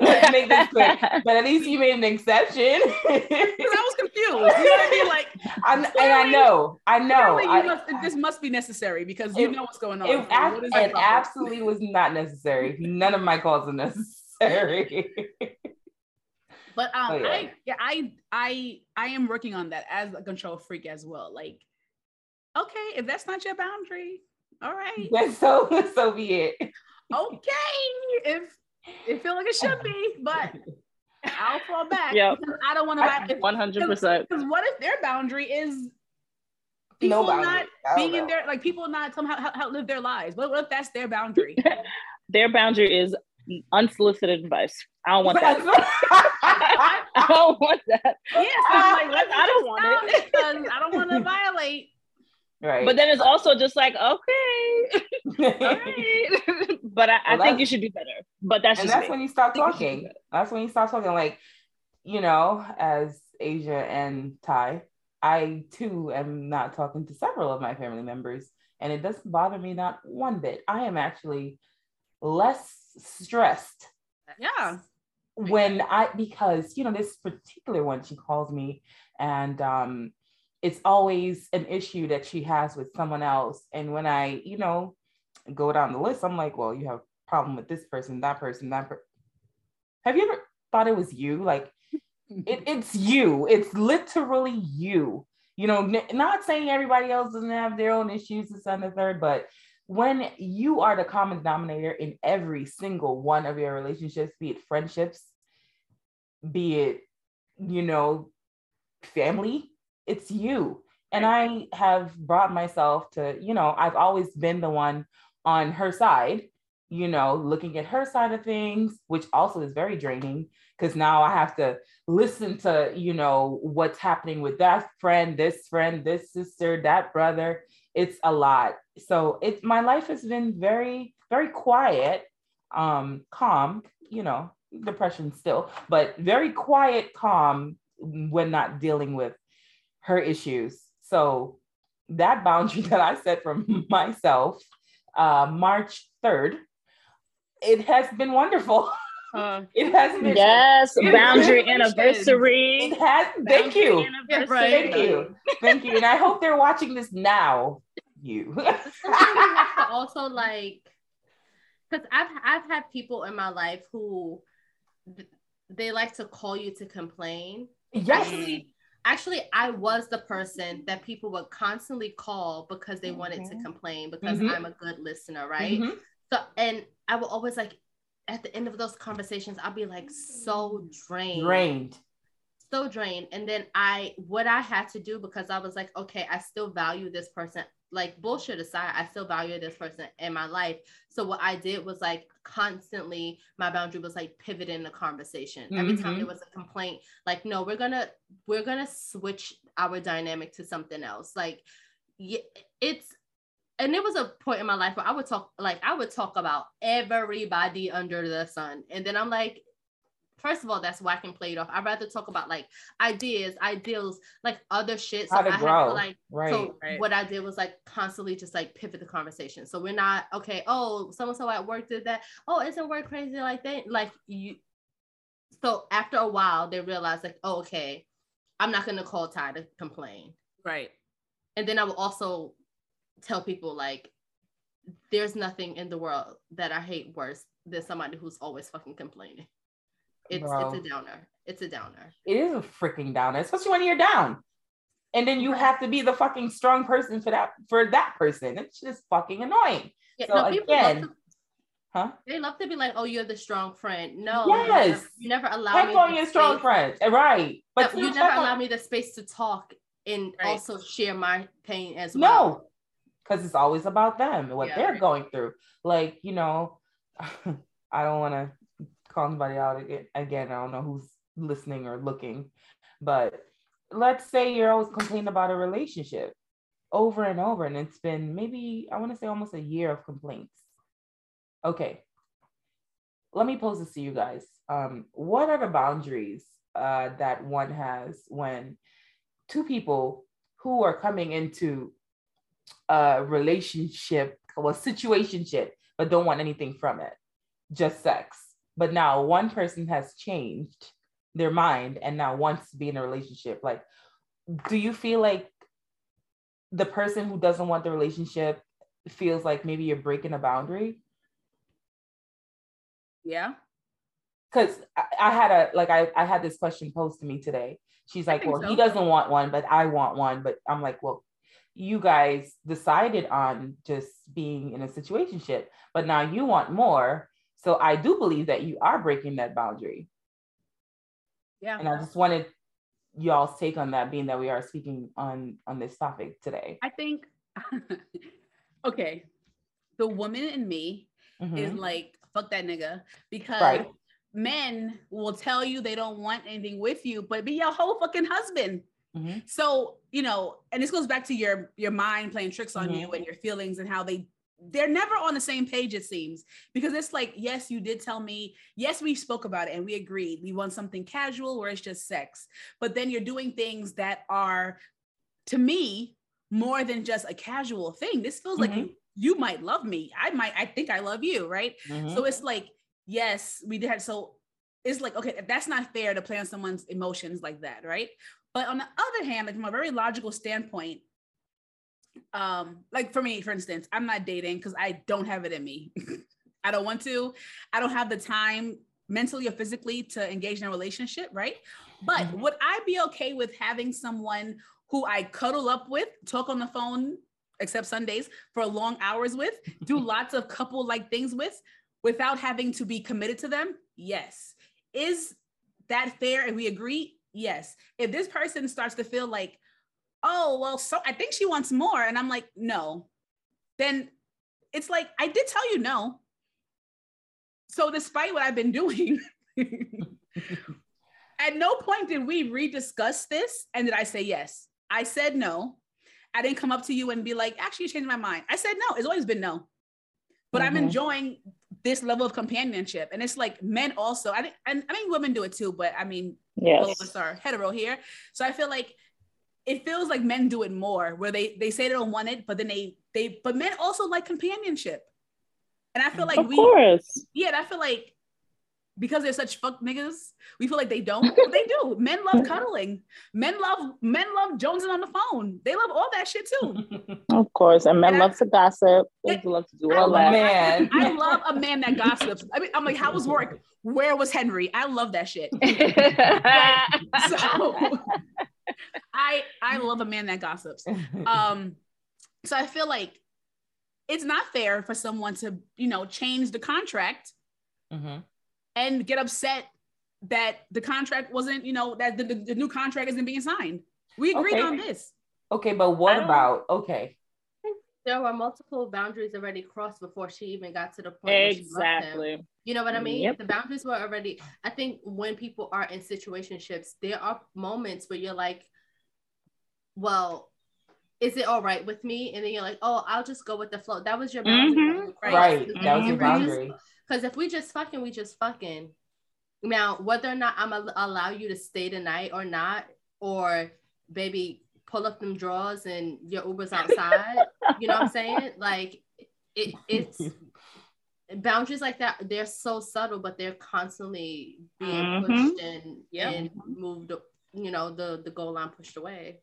Let's make this quick. But at least you made an exception. Because I was confused. You know what I mean? Like, I, and I know, I know. you I, must, this must be necessary because you It- know what's going on. it, ab- what is it absolutely was not necessary. None of my calls are necessary. But um, Oh, yeah. I yeah, I I I am working on that as a control freak as well. Like, okay, if that's not your boundary, all right, That's so so be it. okay. If it feel like it should be, but I'll fall back Yep. I don't want to. One hundred percent. Because what if their boundary is people No not I don't being in know. their like people not somehow how, how live their lives? What, what if that's their boundary? Their boundary is unsolicited advice. I don't want that. I don't want that. yes, I'm like, let I don't want it. because I don't want to violate. right. But then it's also just like, okay, all right. but I, I Well, think you should do better. But that's and just that's me. when you stop I think you talking. That's when you stop talking. Like you know, as Asia and Ty, I too am not talking to several of my family members, and it doesn't bother me not one bit. I am actually less stressed Yeah. When I because you know this particular one she calls me and um it's always an issue that she has with someone else. And when I you know go down the list I'm like well you have a problem with this person that person that per-. have you ever thought it was you? Like it, it's you. It's literally you. You know n- not saying everybody else doesn't have their own issues this and the third but when you are the common denominator in every single one of your relationships be it friendships be it you know family it's you. And i have brought myself to you know i've always been the one on her side you know looking at her side of things which also is very draining because now i have to listen to you know what's happening with that friend this friend this sister that brother it's a lot. So it's my life has been very very quiet um calm you know depression still but very quiet calm when not dealing with her issues. So that boundary that i set for myself uh march 3rd it has been wonderful Uh, it has been Yes, It- boundary anniversary. it has thank Boundary you anniversary. thank you thank you and i hope they're watching this now you It's something we have to also like because I've I've had people in my life who they like to call you to complain. yes Actually, actually, I was the person that people would constantly call because they wanted to Mhm. complain because Mhm. I'm a good listener, right? Mhm. So and I will always like at the end of those conversations, I'll be like so drained drained so drained. And then I, what I had to do because I was like, okay, I still value this person. Like bullshit aside, I still value this person in my life. So what I did was like constantly, my boundary was like pivoting the conversation. Every time there mm-hmm. was a complaint, like, no, we're gonna, we're gonna switch our dynamic to something else. Like, yeah, it's. And there was a point in my life where I would talk, like I would talk about everybody under the sun, and then I'm like, first of all, that's whack and played off. I'd rather talk about like ideas, ideals, like other shit. So How to I had to like right so Right. what I did was like constantly just like pivot the conversation. So we're not okay. Oh, so and so at work did that. Oh, isn't work crazy like that? Like you. So after a while, they realized like, oh, okay, I'm not gonna call Ty to complain. right. And then I will also tell people like, there's nothing in the world that I hate worse than somebody who's always fucking complaining. It's Bro. it's a downer. It's a downer. it is a freaking downer especially when you're down and then you have to be the fucking strong person for that for that person it's just fucking annoying Yeah, So no, people again- to, huh they love to be like, oh, you're the strong friend. No, Yes. you never, you never allow check me on your strong space- friends eh, right No, but you never allow me the space to talk and Right. also share my pain as well. no well. Because it's always about them and what Yeah, they're right. going through. Like you know i don't want to call anybody out again again i don't know who's listening or looking but let's say you're always complaining about a relationship over and over and it's been maybe i want to say almost a year of complaints. Okay. Let me pose this to you guys. Um, what are the boundaries uh, that one has when two people who are coming into a relationship well situationship but don't want anything from it. Just sex. But now one person has changed their mind and now wants to be in a relationship. Like do you feel like the person who doesn't want the relationship feels like maybe you're breaking a boundary? Yeah. because I, I had a like I, I had this question posed to me today. She's like well he doesn't want one but i want one. But i'm like well you guys decided on just being in a situationship but now you want more so i do believe that you are breaking that boundary Yeah. and i just wanted y'all's take on that being that we are speaking on on this topic today I think okay. The woman in me is Mhm. like, fuck that nigga. Because Right. men will tell you they don't want anything with you, but be your whole fucking husband. Mhm. So, you know, and this goes back to your your mind playing tricks on you Mhm. and your feelings and how they they're never on the same page it seems because it's like yes you did tell me yes we spoke about it and we agreed we want something casual where it's just sex but then you're doing things that are to me more than just a casual thing this feels like Mhm. you you might love me i might i think i love you right Mhm. so it's like yes we did so it's like okay that's not fair to play on someone's emotions like that right but on the other hand like from a very logical standpoint um like for me for instance i'm not dating because i don't have it in me. I don't want to. I don't have the time mentally or physically to engage in a relationship right? But Mhm. would i be okay with having someone who i cuddle up with talk on the phone except sundays for long hours with do lots of couple like things with without having to be committed to them? Yes. Is that fair and we agree yes. If this person starts to feel like oh well so i think she wants more and i'm like no. Then it's like i did tell you no. So despite what i've been doing at no point did we rediscuss this and did i say yes? I said no. I didn't come up to you and be like actually you changed my mind. I said no. It's always been no. But i'm Mhm. enjoying this level of companionship and it's like men also i think and i mean women do it too but i mean all of Yes. Oh, us are hetero here. So I feel like it feels like men do it more, where they they say they don't want it, but then they they but men also like companionship. And I feel like Of we course. yeah, and I feel like because they're such fuck niggas, we feel like they don't. But they do. Men love cuddling. Men love men love jonesing on the phone. They love all that shit too. Of course. And men And I- love to gossip. They Yeah. love to do I all love that. man. I love a man that gossips. I mean, I'm like, how was work? Where was Henry? I love that shit. So I I love a man that gossips. um so i feel like it's not fair for someone to you know change the contract Mhm. And get upset that the contract wasn't you know that the, the, the new contract isn't being signed we agreed Okay. on this Okay, but what I don't- about okay? There were multiple boundaries already crossed before she even got to the point. where she loved him. Exactly. You know what I mean? Yep. The boundaries were already. I think when people are in situationships, there are moments where you're like, "Well, is it all right with me?" And then you're like, "Oh, I'll just go with the flow." That was your boundary. Mhm. Right, that was your boundary. Because if we just fucking, we just fucking. Now, whether or not I'm gonna allow you to stay the night or not, or baby, pull up them drawers and your Uber's outside. you know what I'm saying? Like, it, it's boundaries like that. They're so subtle, but they're constantly being Mhm. pushed and Yeah. and moved. You know, the the goal line pushed away.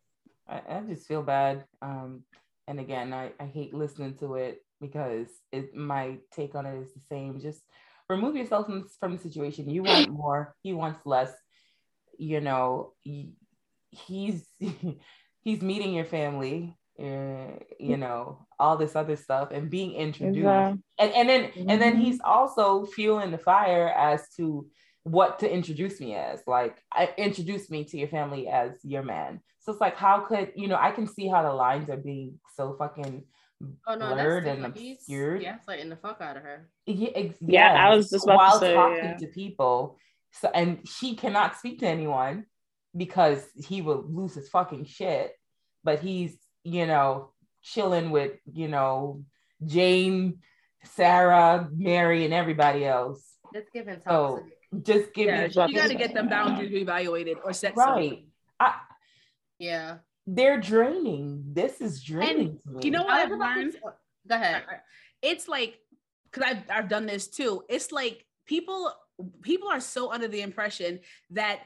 I, I just feel bad. Um, and again, I, I hate listening to it because it my take on it is the same. Just remove yourself from, from the situation. You want more, he wants less. You know, he, he's he's meeting your family, uh, you know, all this other stuff and being introduced. Yeah. and and then and then Mhm. he's also fueling the fire as to what to introduce me as like I introduce me to your family as your man so it's like how could you know i can see how the lines are being so fucking Oh no, blurred that's and different. He's obscured gaslighting the fuck out of her. yeah, ex- Yeah, I was just about to while say, talking yeah. to people so and she cannot speak to anyone because he will lose his fucking shit but he's you know chilling with you know jane sarah mary and everybody else It's given So, toxic. just give Yeah, me you got to get them boundaries evaluated or set right. I, yeah. They're draining. This is draining to me. you know what I i've was about to learned? Go ahead. it's like because I've, I've done this too. It's like people people are so under the impression that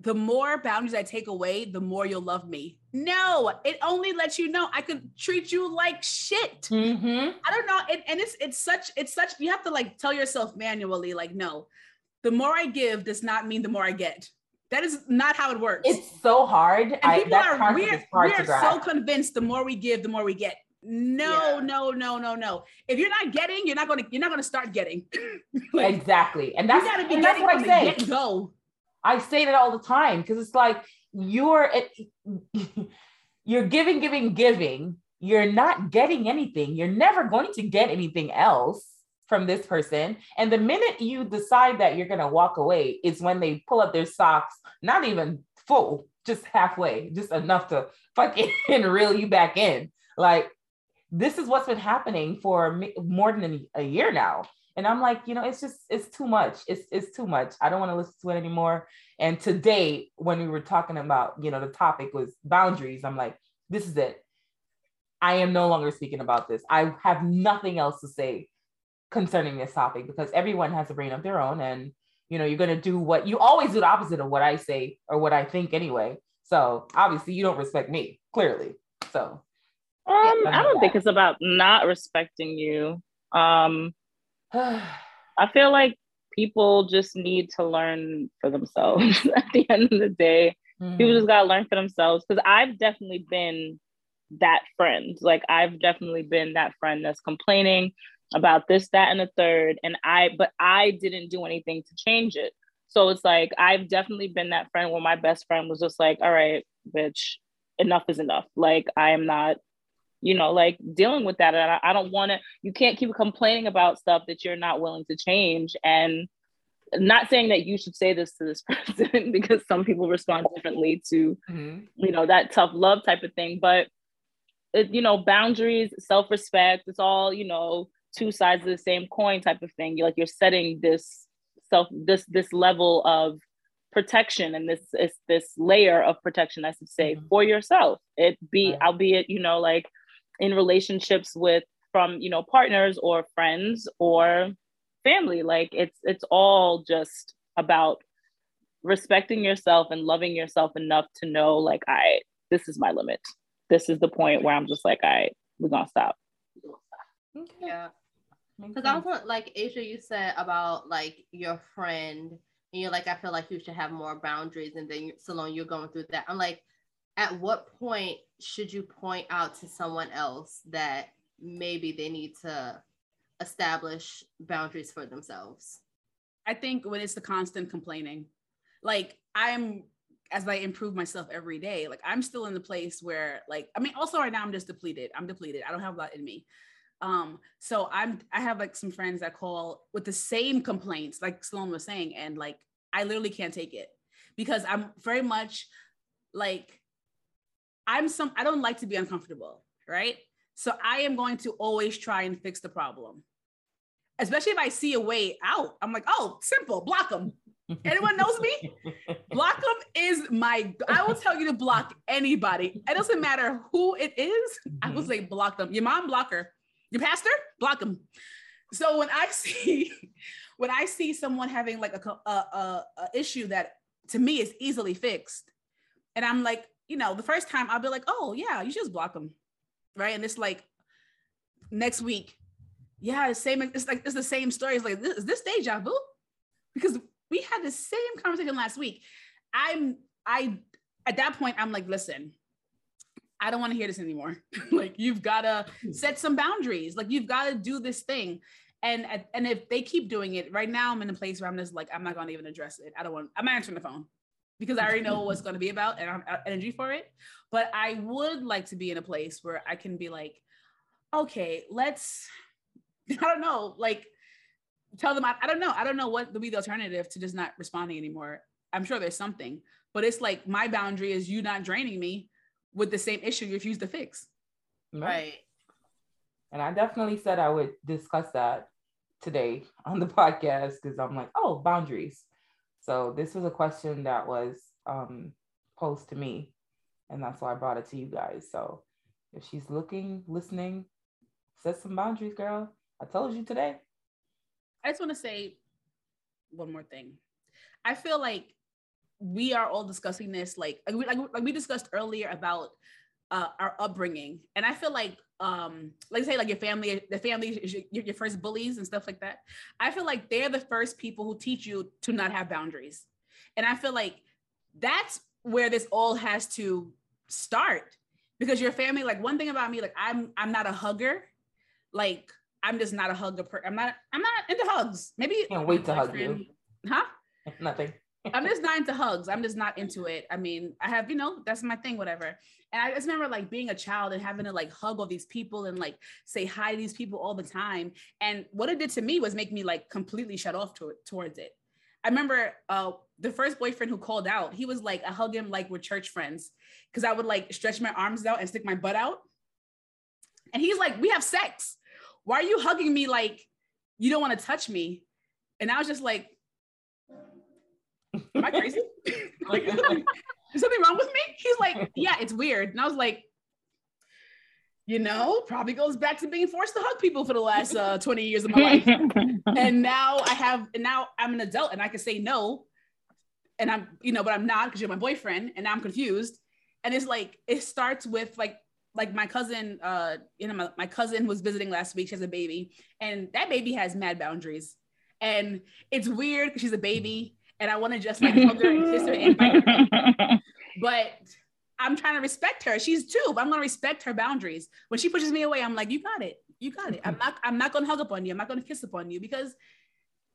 the more boundaries i take away the more you'll love me. No it only lets you know i could treat you like shit. Mhm. i don't know. It, and it's it's such it's such you have to like tell yourself manually like no. The more i give does not mean the more i get that is not how it works. It's so hard. And I, people are we're, hard we're so convinced the more we give the more we get. No Yeah. no no no no. If you're not getting you're not going to you're not going to start getting. Like, exactly. And you that's, got to be and that's getting what i the say. get go I say that all the time because it's like you're you're giving, giving, giving. You're not getting anything. You're never going to get anything else from this person. And the minute you decide that you're gonna walk away, is when they pull up their socks, not even full, just halfway, just enough to fucking reel you back in. Like this is what's been happening for more than a, a year now. And I'm like, you know, it's just, it's too much. It's, it's too much. I don't want to listen to it anymore. And today, when we were talking about, you know, the topic was boundaries, I'm like, this is it. I am no longer speaking about this. I have nothing else to say concerning this topic because everyone has a brain of their own. And, you know, you're going to do what you always do the opposite of what I say or what I think anyway. So obviously, you don't respect me, clearly. So, um, I don't think it's about not respecting you. Um, I feel like people just need to learn for themselves at the end of the day. Mm-hmm. People just got to learn for themselves because I've definitely been that friend. Like, I've definitely been that friend that's complaining about this, that, and the third. And I, but I didn't do anything to change it. So it's like, I've definitely been that friend where my best friend was just like, all right, bitch, enough is enough. Like, I am not you know, like dealing with that. And I, I don't want to, you can't keep complaining about stuff that you're not willing to change. And not saying that you should say this to this person because some people respond differently to, mm-hmm. you know, that tough love type of thing. But, it, you know, boundaries, self respect, it's all, you know, two sides of the same coin type of thing. You're like, you're setting this self, this, this level of protection and this is this layer of protection i should say mm-hmm. for yourself it be right. albeit you know like in relationships with from you know partners or friends or family like it's it's all just about respecting yourself and loving yourself enough to know like i this is my limit this is the point where i'm just like i right, we're gonna stop okay. yeah because I was like Asia, you said about like your friend, and you're like, I feel like you should have more boundaries, and then Salone, you're going through that. I'm like, at what point should you point out to someone else that maybe they need to establish boundaries for themselves? I think when it's the constant complaining, like I'm as I improve myself every day, like I'm still in the place where like I mean also right now I'm just depleted. I'm depleted. I don't have a lot in me. Um so I'm I have like some friends that call with the same complaints like Sloan was saying and like I literally can't take it because I'm very much like I'm some I don't like to be uncomfortable, right? So I am going to always try and fix the problem. Especially if I see a way out. I'm like, "Oh, simple, block them." Anyone knows me? block them is my I will tell you to block anybody. It doesn't matter who it is. I will mm-hmm. say block them. Your mom block her. Your pastor block them. So when I see when I see someone having like a, a, a, a issue that to me is easily fixed, and I'm like, you know, the first time I'll be like, oh yeah, you just block them. Right. And it's like next week, yeah, the same, it's like it's the same story. It's like, is this deja vu? Because we had the same conversation last week. I'm I at that point, I'm like, listen, I don't want to hear this anymore. like you've got to hmm. set some boundaries. Like you've got to do this thing. And and if they keep doing it, right now I'm in a place where I'm just like, I'm not going to even address it. I don't want. I'm answering the phone because I already know what's going to be about and I have uh, energy for it. But I would like to be in a place where I can be like, okay, let's, I don't know, like tell them, I, I don't know. I don't know what would be the alternative to just not responding anymore. I'm sure there's something, but it's like my boundary is you not draining me with the same issue you refuse to fix. Right. And I definitely said I would discuss that today on the podcast because I'm like, oh, boundaries. So this was a question that was um, posed to me, and that's why I brought it to you guys. So if she's looking, listening, set some boundaries, girl. I told you today. I just want to say one more thing. I feel like we are all discussing this, like like we, like, like we discussed earlier about uh, our upbringing, and I feel like um like i say like your family the family is your, your first bullies and stuff like that. I feel like they're the first people who teach you to not have boundaries. And i feel like that's where this all has to start. Because your family like one thing about me like i'm i'm not a hugger. Like i'm just not a hugger per- i'm not i'm not into hugs. Maybe can't wait to hug you. Huh? Nothing I'm just not into hugs. I'm just not into it. I mean, I have, you know, that's my thing, whatever. And I just remember like being a child and having to like hug all these people and like say hi to these people all the time. And what it did to me was make me like completely shut off to towards it. I remember uh, the first boyfriend who called out, he was like, I hug him like we're church friends because I would like stretch my arms out and stick my butt out. And he's like, we have sex. Why are you hugging me like you don't want to touch me? And I was just like, am I crazy? like, is something wrong with me? He's like, yeah, it's weird. And I was like, you know, probably goes back to being forced to hug people for the last uh, 20 years of my life. and now I have, and now I'm an adult and I can say no. And I'm, you know, but I'm not because you're my boyfriend and now I'm confused. And it's like, it starts with like, like my cousin, uh, you know, my, my cousin was visiting last week. She has a baby and that baby has mad boundaries. And it's weird because she's a baby and I want to just like hug her and kiss her and bite her. But I'm trying to respect her. She's two, but I'm gonna respect her boundaries. When she pushes me away, I'm like, you got it. You got it. I'm not, I'm not gonna hug up on you. I'm not gonna kiss upon you because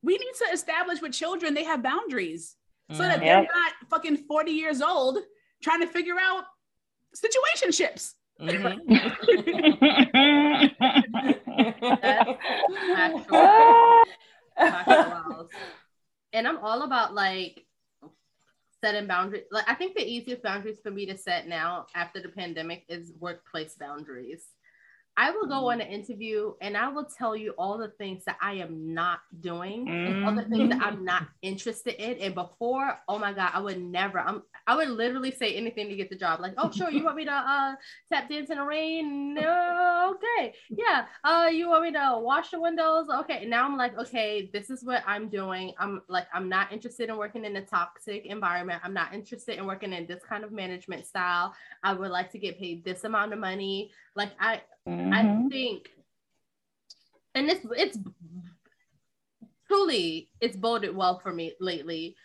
we need to establish with children they have boundaries so that Yeah. they're not fucking 40 years old trying to figure out situationships. Mhm. And I'm all about like setting boundaries. Like I think the easiest boundaries for me to set now after the pandemic is workplace boundaries. I will go mm. on an interview and I will tell you all the things that I am not doing, all the things that mm. I'm not interested in. And before, oh my God, I would never, I'm I would literally say anything to get the job. Like, oh sure, you want me to uh tap dance in the rain? No, okay. Yeah. Uh you want me to wash the windows? Okay. Now I'm like, okay, this is what I'm doing. I'm like, I'm not interested in working in a toxic environment. I'm not interested in working in this kind of management style. I would like to get paid this amount of money. Like I I Mhm. think, and it's it's truly it's boded well for me lately,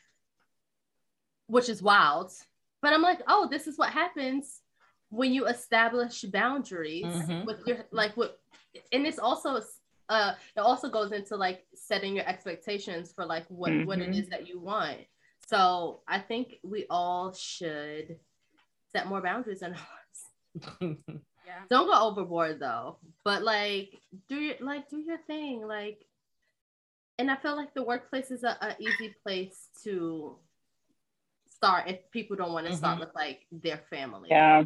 which is wild. But I'm like, oh, this is what happens when you establish boundaries Mhm. with your like what, and it's also uh it also goes into like setting your expectations for like what what it Mhm. is that you want. So I think we all should set more boundaries in our lives Yeah. don't go overboard though but like do your like do your thing like and i feel like the workplace is a, a easy place to start if people don't want to start Mhm. with like their family Yeah.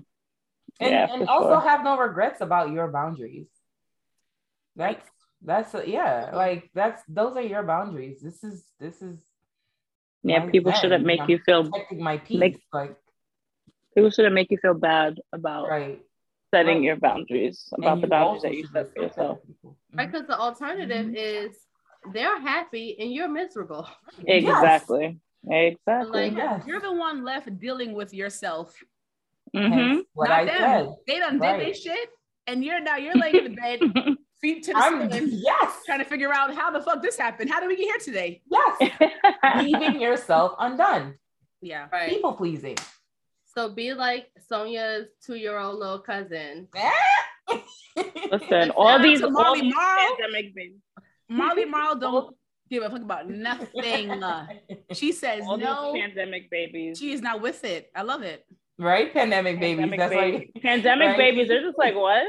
and, Yeah, and also sure. have no regrets about your boundaries. That's that's a, yeah, like that's those are your boundaries. This is this is Yeah. People zen. shouldn't make I'm you feel my peace. make- like people shouldn't make you feel bad about right. setting Right. your boundaries about And the boundaries that you set for yourself. right Mhm. because the alternative is they're happy and you're miserable Yes. Exactly. Exactly. Like, Yes. You're the one left dealing with yourself. Mhm. What Not I them. said. They done did Right. their shit, and you're now you're laying in the bed, feet to the I'm ceiling, yes, trying to figure out how the fuck this happened. How did we get here today? yes. Leaving yourself undone. Yeah. right People pleasing. so be like sonia's two-year-old little cousin Listen, all these, all Molly these Marl. pandemic babies, Molly Marl don't give a fuck about nothing. She says all no. pandemic babies, She is not with it. I love it. right? Pandemic babies. pandemic, That's babies. like pandemic right? babies. They're just like, what?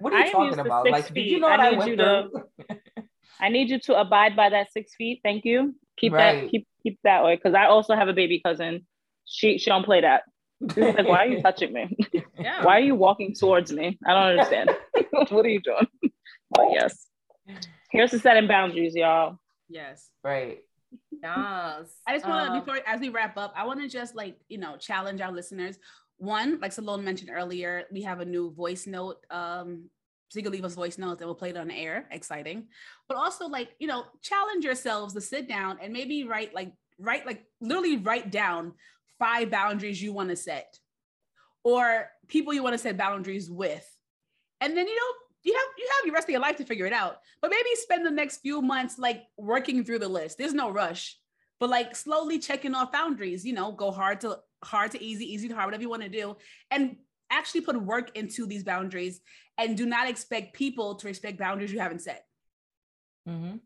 what are you am talking about? six Like, did you feet. know I what I, need went you to- I need you to abide by that six feet. Thank you. Keep Right. that. Keep keep that way. Because I also have a baby cousin. She she don't play that. She's like, why are you touching me? Yeah. Why are you walking towards me? I don't understand. what are you doing? But yes. Here's the setting boundaries, y'all. Yes. right. yes I just want to Um, before as we wrap up, I want to just like you know challenge our listeners. One, like Salone mentioned earlier, we have a new voice note. Um, so you can leave us voice notes and we'll play it on the air. Exciting, but also like you know challenge yourselves to sit down and maybe write like write like literally write down five boundaries you want to set, or people you want to set boundaries with, and then you know you have you have your rest of your life to figure it out. But maybe spend the next few months like working through the list. There's no rush but like slowly checking off boundaries you know go hard to hard to easy easy to hard whatever you want to do and actually put work into these boundaries and do not expect people to respect boundaries you haven't set Mm-hmm.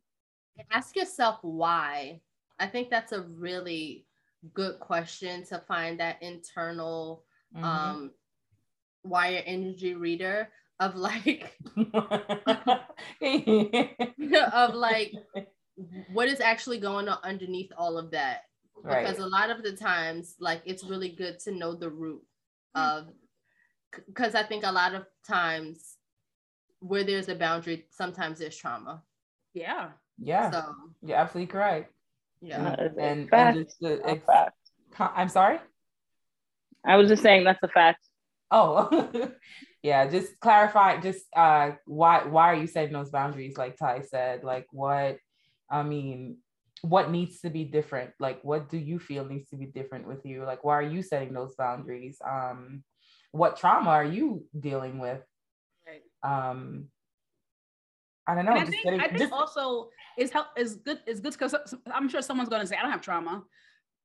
ask yourself why i think that's a really good question to find that internal Mm-hmm. um wire energy reader of like of like what is actually going on underneath all of that because a lot of the times like it's really good to know the root hmm. of because i think a lot of times where there's a boundary, sometimes there's trauma. Yeah. Yeah, So you're absolutely correct. yeah. That is And, fact. and just the, A ex- fact. I'm sorry. I was just saying that's a fact. Oh, yeah. Just clarify. Just uh, why why are you setting those boundaries? Like Ty said, like what? I mean, what needs to be different? Like, what do you feel needs to be different with you? Like, why are you setting those boundaries? Um, what trauma are you dealing with? Right. Um, I don't know. I just think, getting- I think just- also is help is good is good because I'm sure someone's going to say I don't have trauma,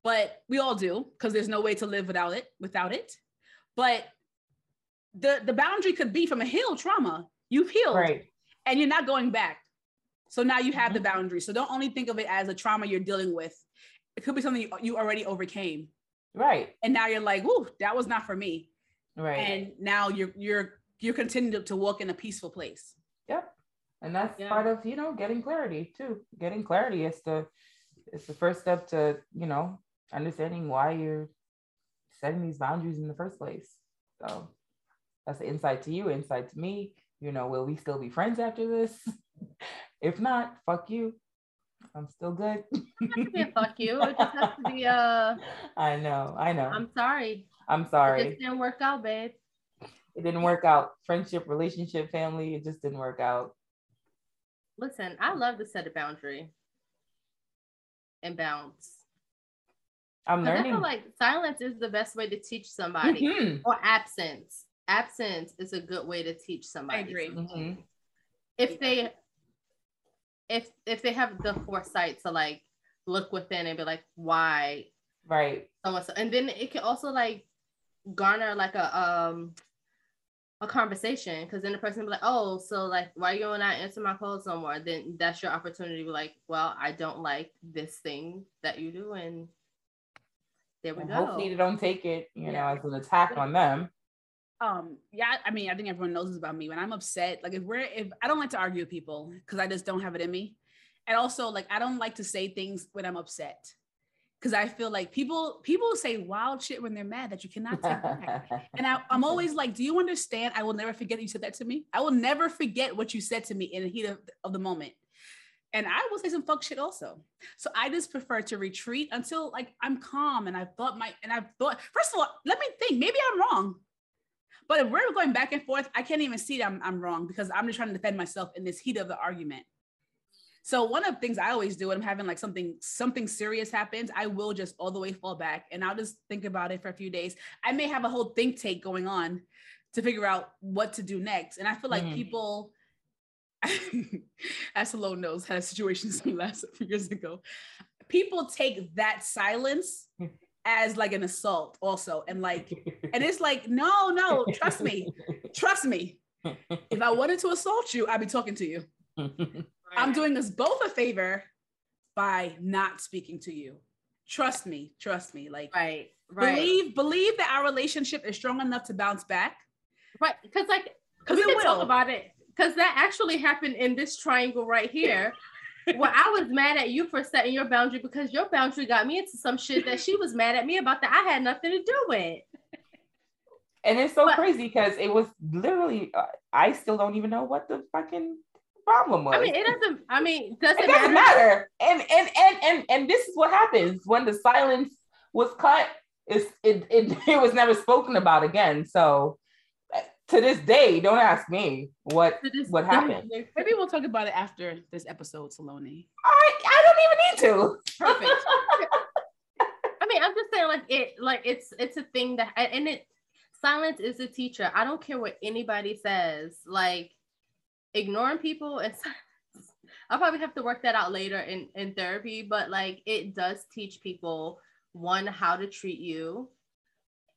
but we all do because there's no way to live without it without it. But the the boundary could be from a healed trauma. You've healed right. and you're not going back. So now you have the Mhm. boundary. So don't only think of it as a trauma you're dealing with. It could be something you, you already overcame, Right. and now you're like, "Ooh, that was not for me." Right. And now you're you're you're continuing to walk in a peaceful place. Yep. And that's Yeah. part of, you know, getting clarity too. Getting clarity is the is the first step to, you know, understanding why you're setting these boundaries in the first place. So that's the insight to you, insight to me. You know, will we still be friends after this? if not, fuck you. I'm still good. Fuck you. It just has to be uh I know, I know. I'm sorry. I'm It sorry. just didn't work out, babe. It didn't work out. Friendship, relationship, family, it just didn't work out. Listen, I love to set a boundary and bounce. I'm 'Cause I learning. feel like silence is the best way to teach somebody, Mhm, or absence. Absence is a good way to teach somebody. I agree. mhm. If they, if if they have the foresight to like look within and be like, why Right. someone, so, and then it can also like garner like a um a conversation because then the person will be like, oh, so like, why you not answer my calls no more? Then that's your opportunity to be like, well, I don't like this thing that you do, and there we And go. hopefully they don't take it, you know, as an attack on them. Um yeah i mean i think everyone knows this about me when i'm upset like if we're if i don't like to argue with people because i just don't have it in me and also like i don't like to say things when i'm upset because i feel like people people say wild shit when they're mad that you cannot take back and I, i'm always like do you understand i will never forget you said that to me i will never forget what you said to me in the heat of, of the moment and I will say some fuck shit also. So I just prefer to retreat until like I'm calm and I've thought my and I've thought first of all, let me think. Maybe I'm wrong. But if we're going back and forth, I can't even see that I'm, I'm wrong because I'm just trying to defend myself in this heat of the argument. So one of the things I always do when I'm having like something something serious happens, I will just all the way fall back and I'll just think about it for a few days. I may have a whole think tank going on to figure out what to do next. And I feel like Mhm. people as Salone knows, had a situation some last few years ago. People take that silence as like an assault, also, and like, and it's like, no, no, trust me, trust me. If I wanted to assault you, I'd be talking to you. I'm doing us both a favor by not speaking to you. Trust me, trust me. Like, right, right, believe, believe that our relationship is strong enough to bounce back. right. Because like, Because we can talk about it. Because that actually happened in this triangle right here. Where I was mad at you for setting your boundary because your boundary got me into some shit that she was mad at me about that I had nothing to do with. and it's so But- crazy because it was literally, uh, I still don't even know what the fucking problem was. I mean, it doesn't. I mean, does it doesn't matter? matter. And and and and and this is what happens when the silence was cut. It's it it, it was never spoken about again. So to this day, don't ask me what this what happened. Maybe we'll talk about it after this episode, Salone. I I don't even need to. Perfect. I mean, I'm just saying, like it, like it's it's a thing that, and it silence is a teacher. I don't care what anybody says. Like ignoring people and silence. I'll probably have to work that out later in in therapy, but like it does teach people one how to treat you,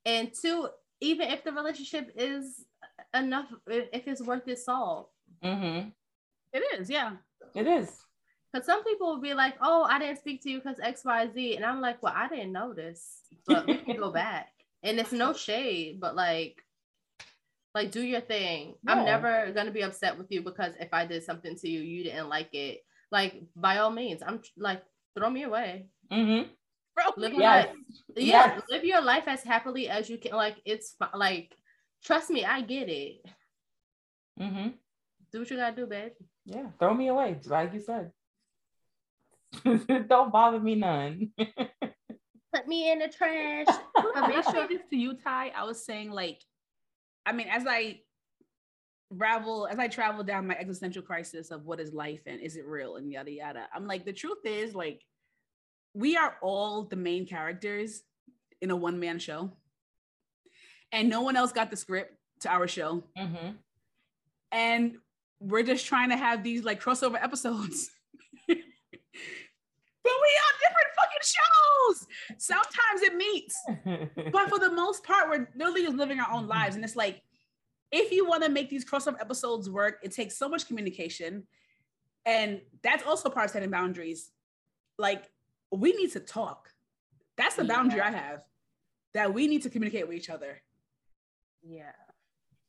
and two, even if the relationship is enough, if it's worth its salt. hmm It is, yeah. It is. Because some people will be like, oh, I didn't speak to you because X, Y, Z. And I'm like, well, I didn't notice. But we can go back. And it's no shade, but like, like do your thing. Yeah. I'm never gonna be upset with you because if I did something to you, you didn't like it. Like, by all means, I'm like, throw me away. Mm-hmm. Live Yes. life. Yeah, Yes. live your life as happily as you can. Like, it's like, trust me, I get it. hmm do what you gotta do, babe. Yeah, throw me away, like you said. Don't bother me none. Put me in the trash. I mean, I this to you, Ty. I was saying, like, I mean, as I ravel, as I travel down my existential crisis of what is life and is it real and yada yada, I'm like, the truth is, like, we are all the main characters in a one man show, and no one else got the script to our show, mm-hmm. and we're just trying to have these like crossover episodes. but we on different fucking shows. Sometimes it meets, but for the most part, we're literally just living our own lives. And it's like, if you want to make these crossover episodes work, it takes so much communication. And that's also part of setting boundaries. Like, we need to talk. That's the boundary. I have that we need to communicate with each other. Yeah.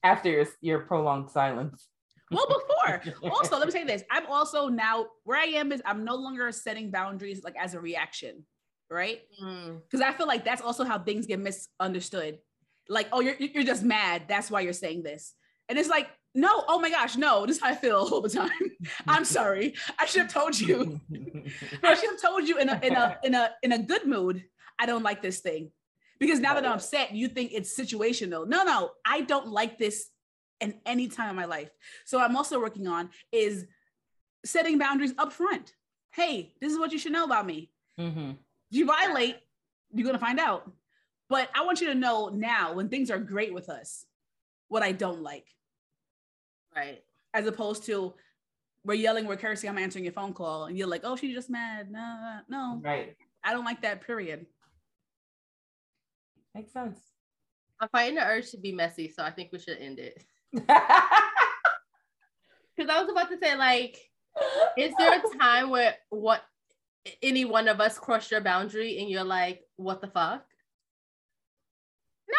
After your, your prolonged silence. Well, before. also, let me say this. I'm also now where I am is I'm no longer setting boundaries like as a reaction, right? Because mm. I feel like that's also how things get misunderstood. Like, oh, you're you're just mad. That's why you're saying this. And it's like, no, oh my gosh, no, this is how I feel all the time. I'm sorry. I should have told you. I should have told you in a in a in a in a good mood. I don't like this thing. Because now that I'm upset, you think it's situational. No, no, I don't like this in any time in my life. So I'm also working on is setting boundaries up front. Hey, this is what you should know about me. Mm-hmm. You violate, you're gonna find out. But I want you to know now when things are great with us, what I don't like. Right. As opposed to we're yelling, we're cursing, I'm answering your phone call, and you're like, oh, she's just mad. No, no. Right. I don't like that, period. Makes sense. I'm fighting the urge to be messy, so I think we should end it. Because I was about to say, like, is there a time where what any one of us crossed your boundary and you're like, what the fuck?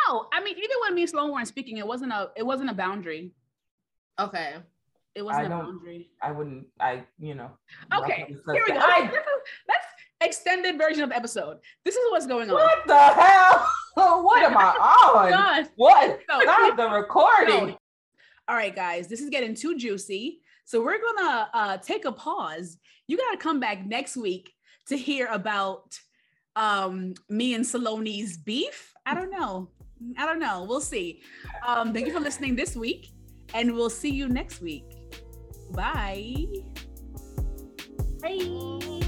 No, I mean, even when me and Salone weren't speaking, it wasn't a it wasn't a boundary. Okay. It wasn't a boundary. I wouldn't. I you know. Okay. Here we go. I, let's extended version of the episode. This is what's going on. What the hell? what am I on? What? No, Not the recording. No. All right, guys, this is getting too juicy. So we're gonna uh, take a pause. You gotta come back next week to hear about um, me and Salone's beef. I don't know. I don't know. We'll see. Um, thank you for listening this week, and we'll see you next week. Bye. Bye.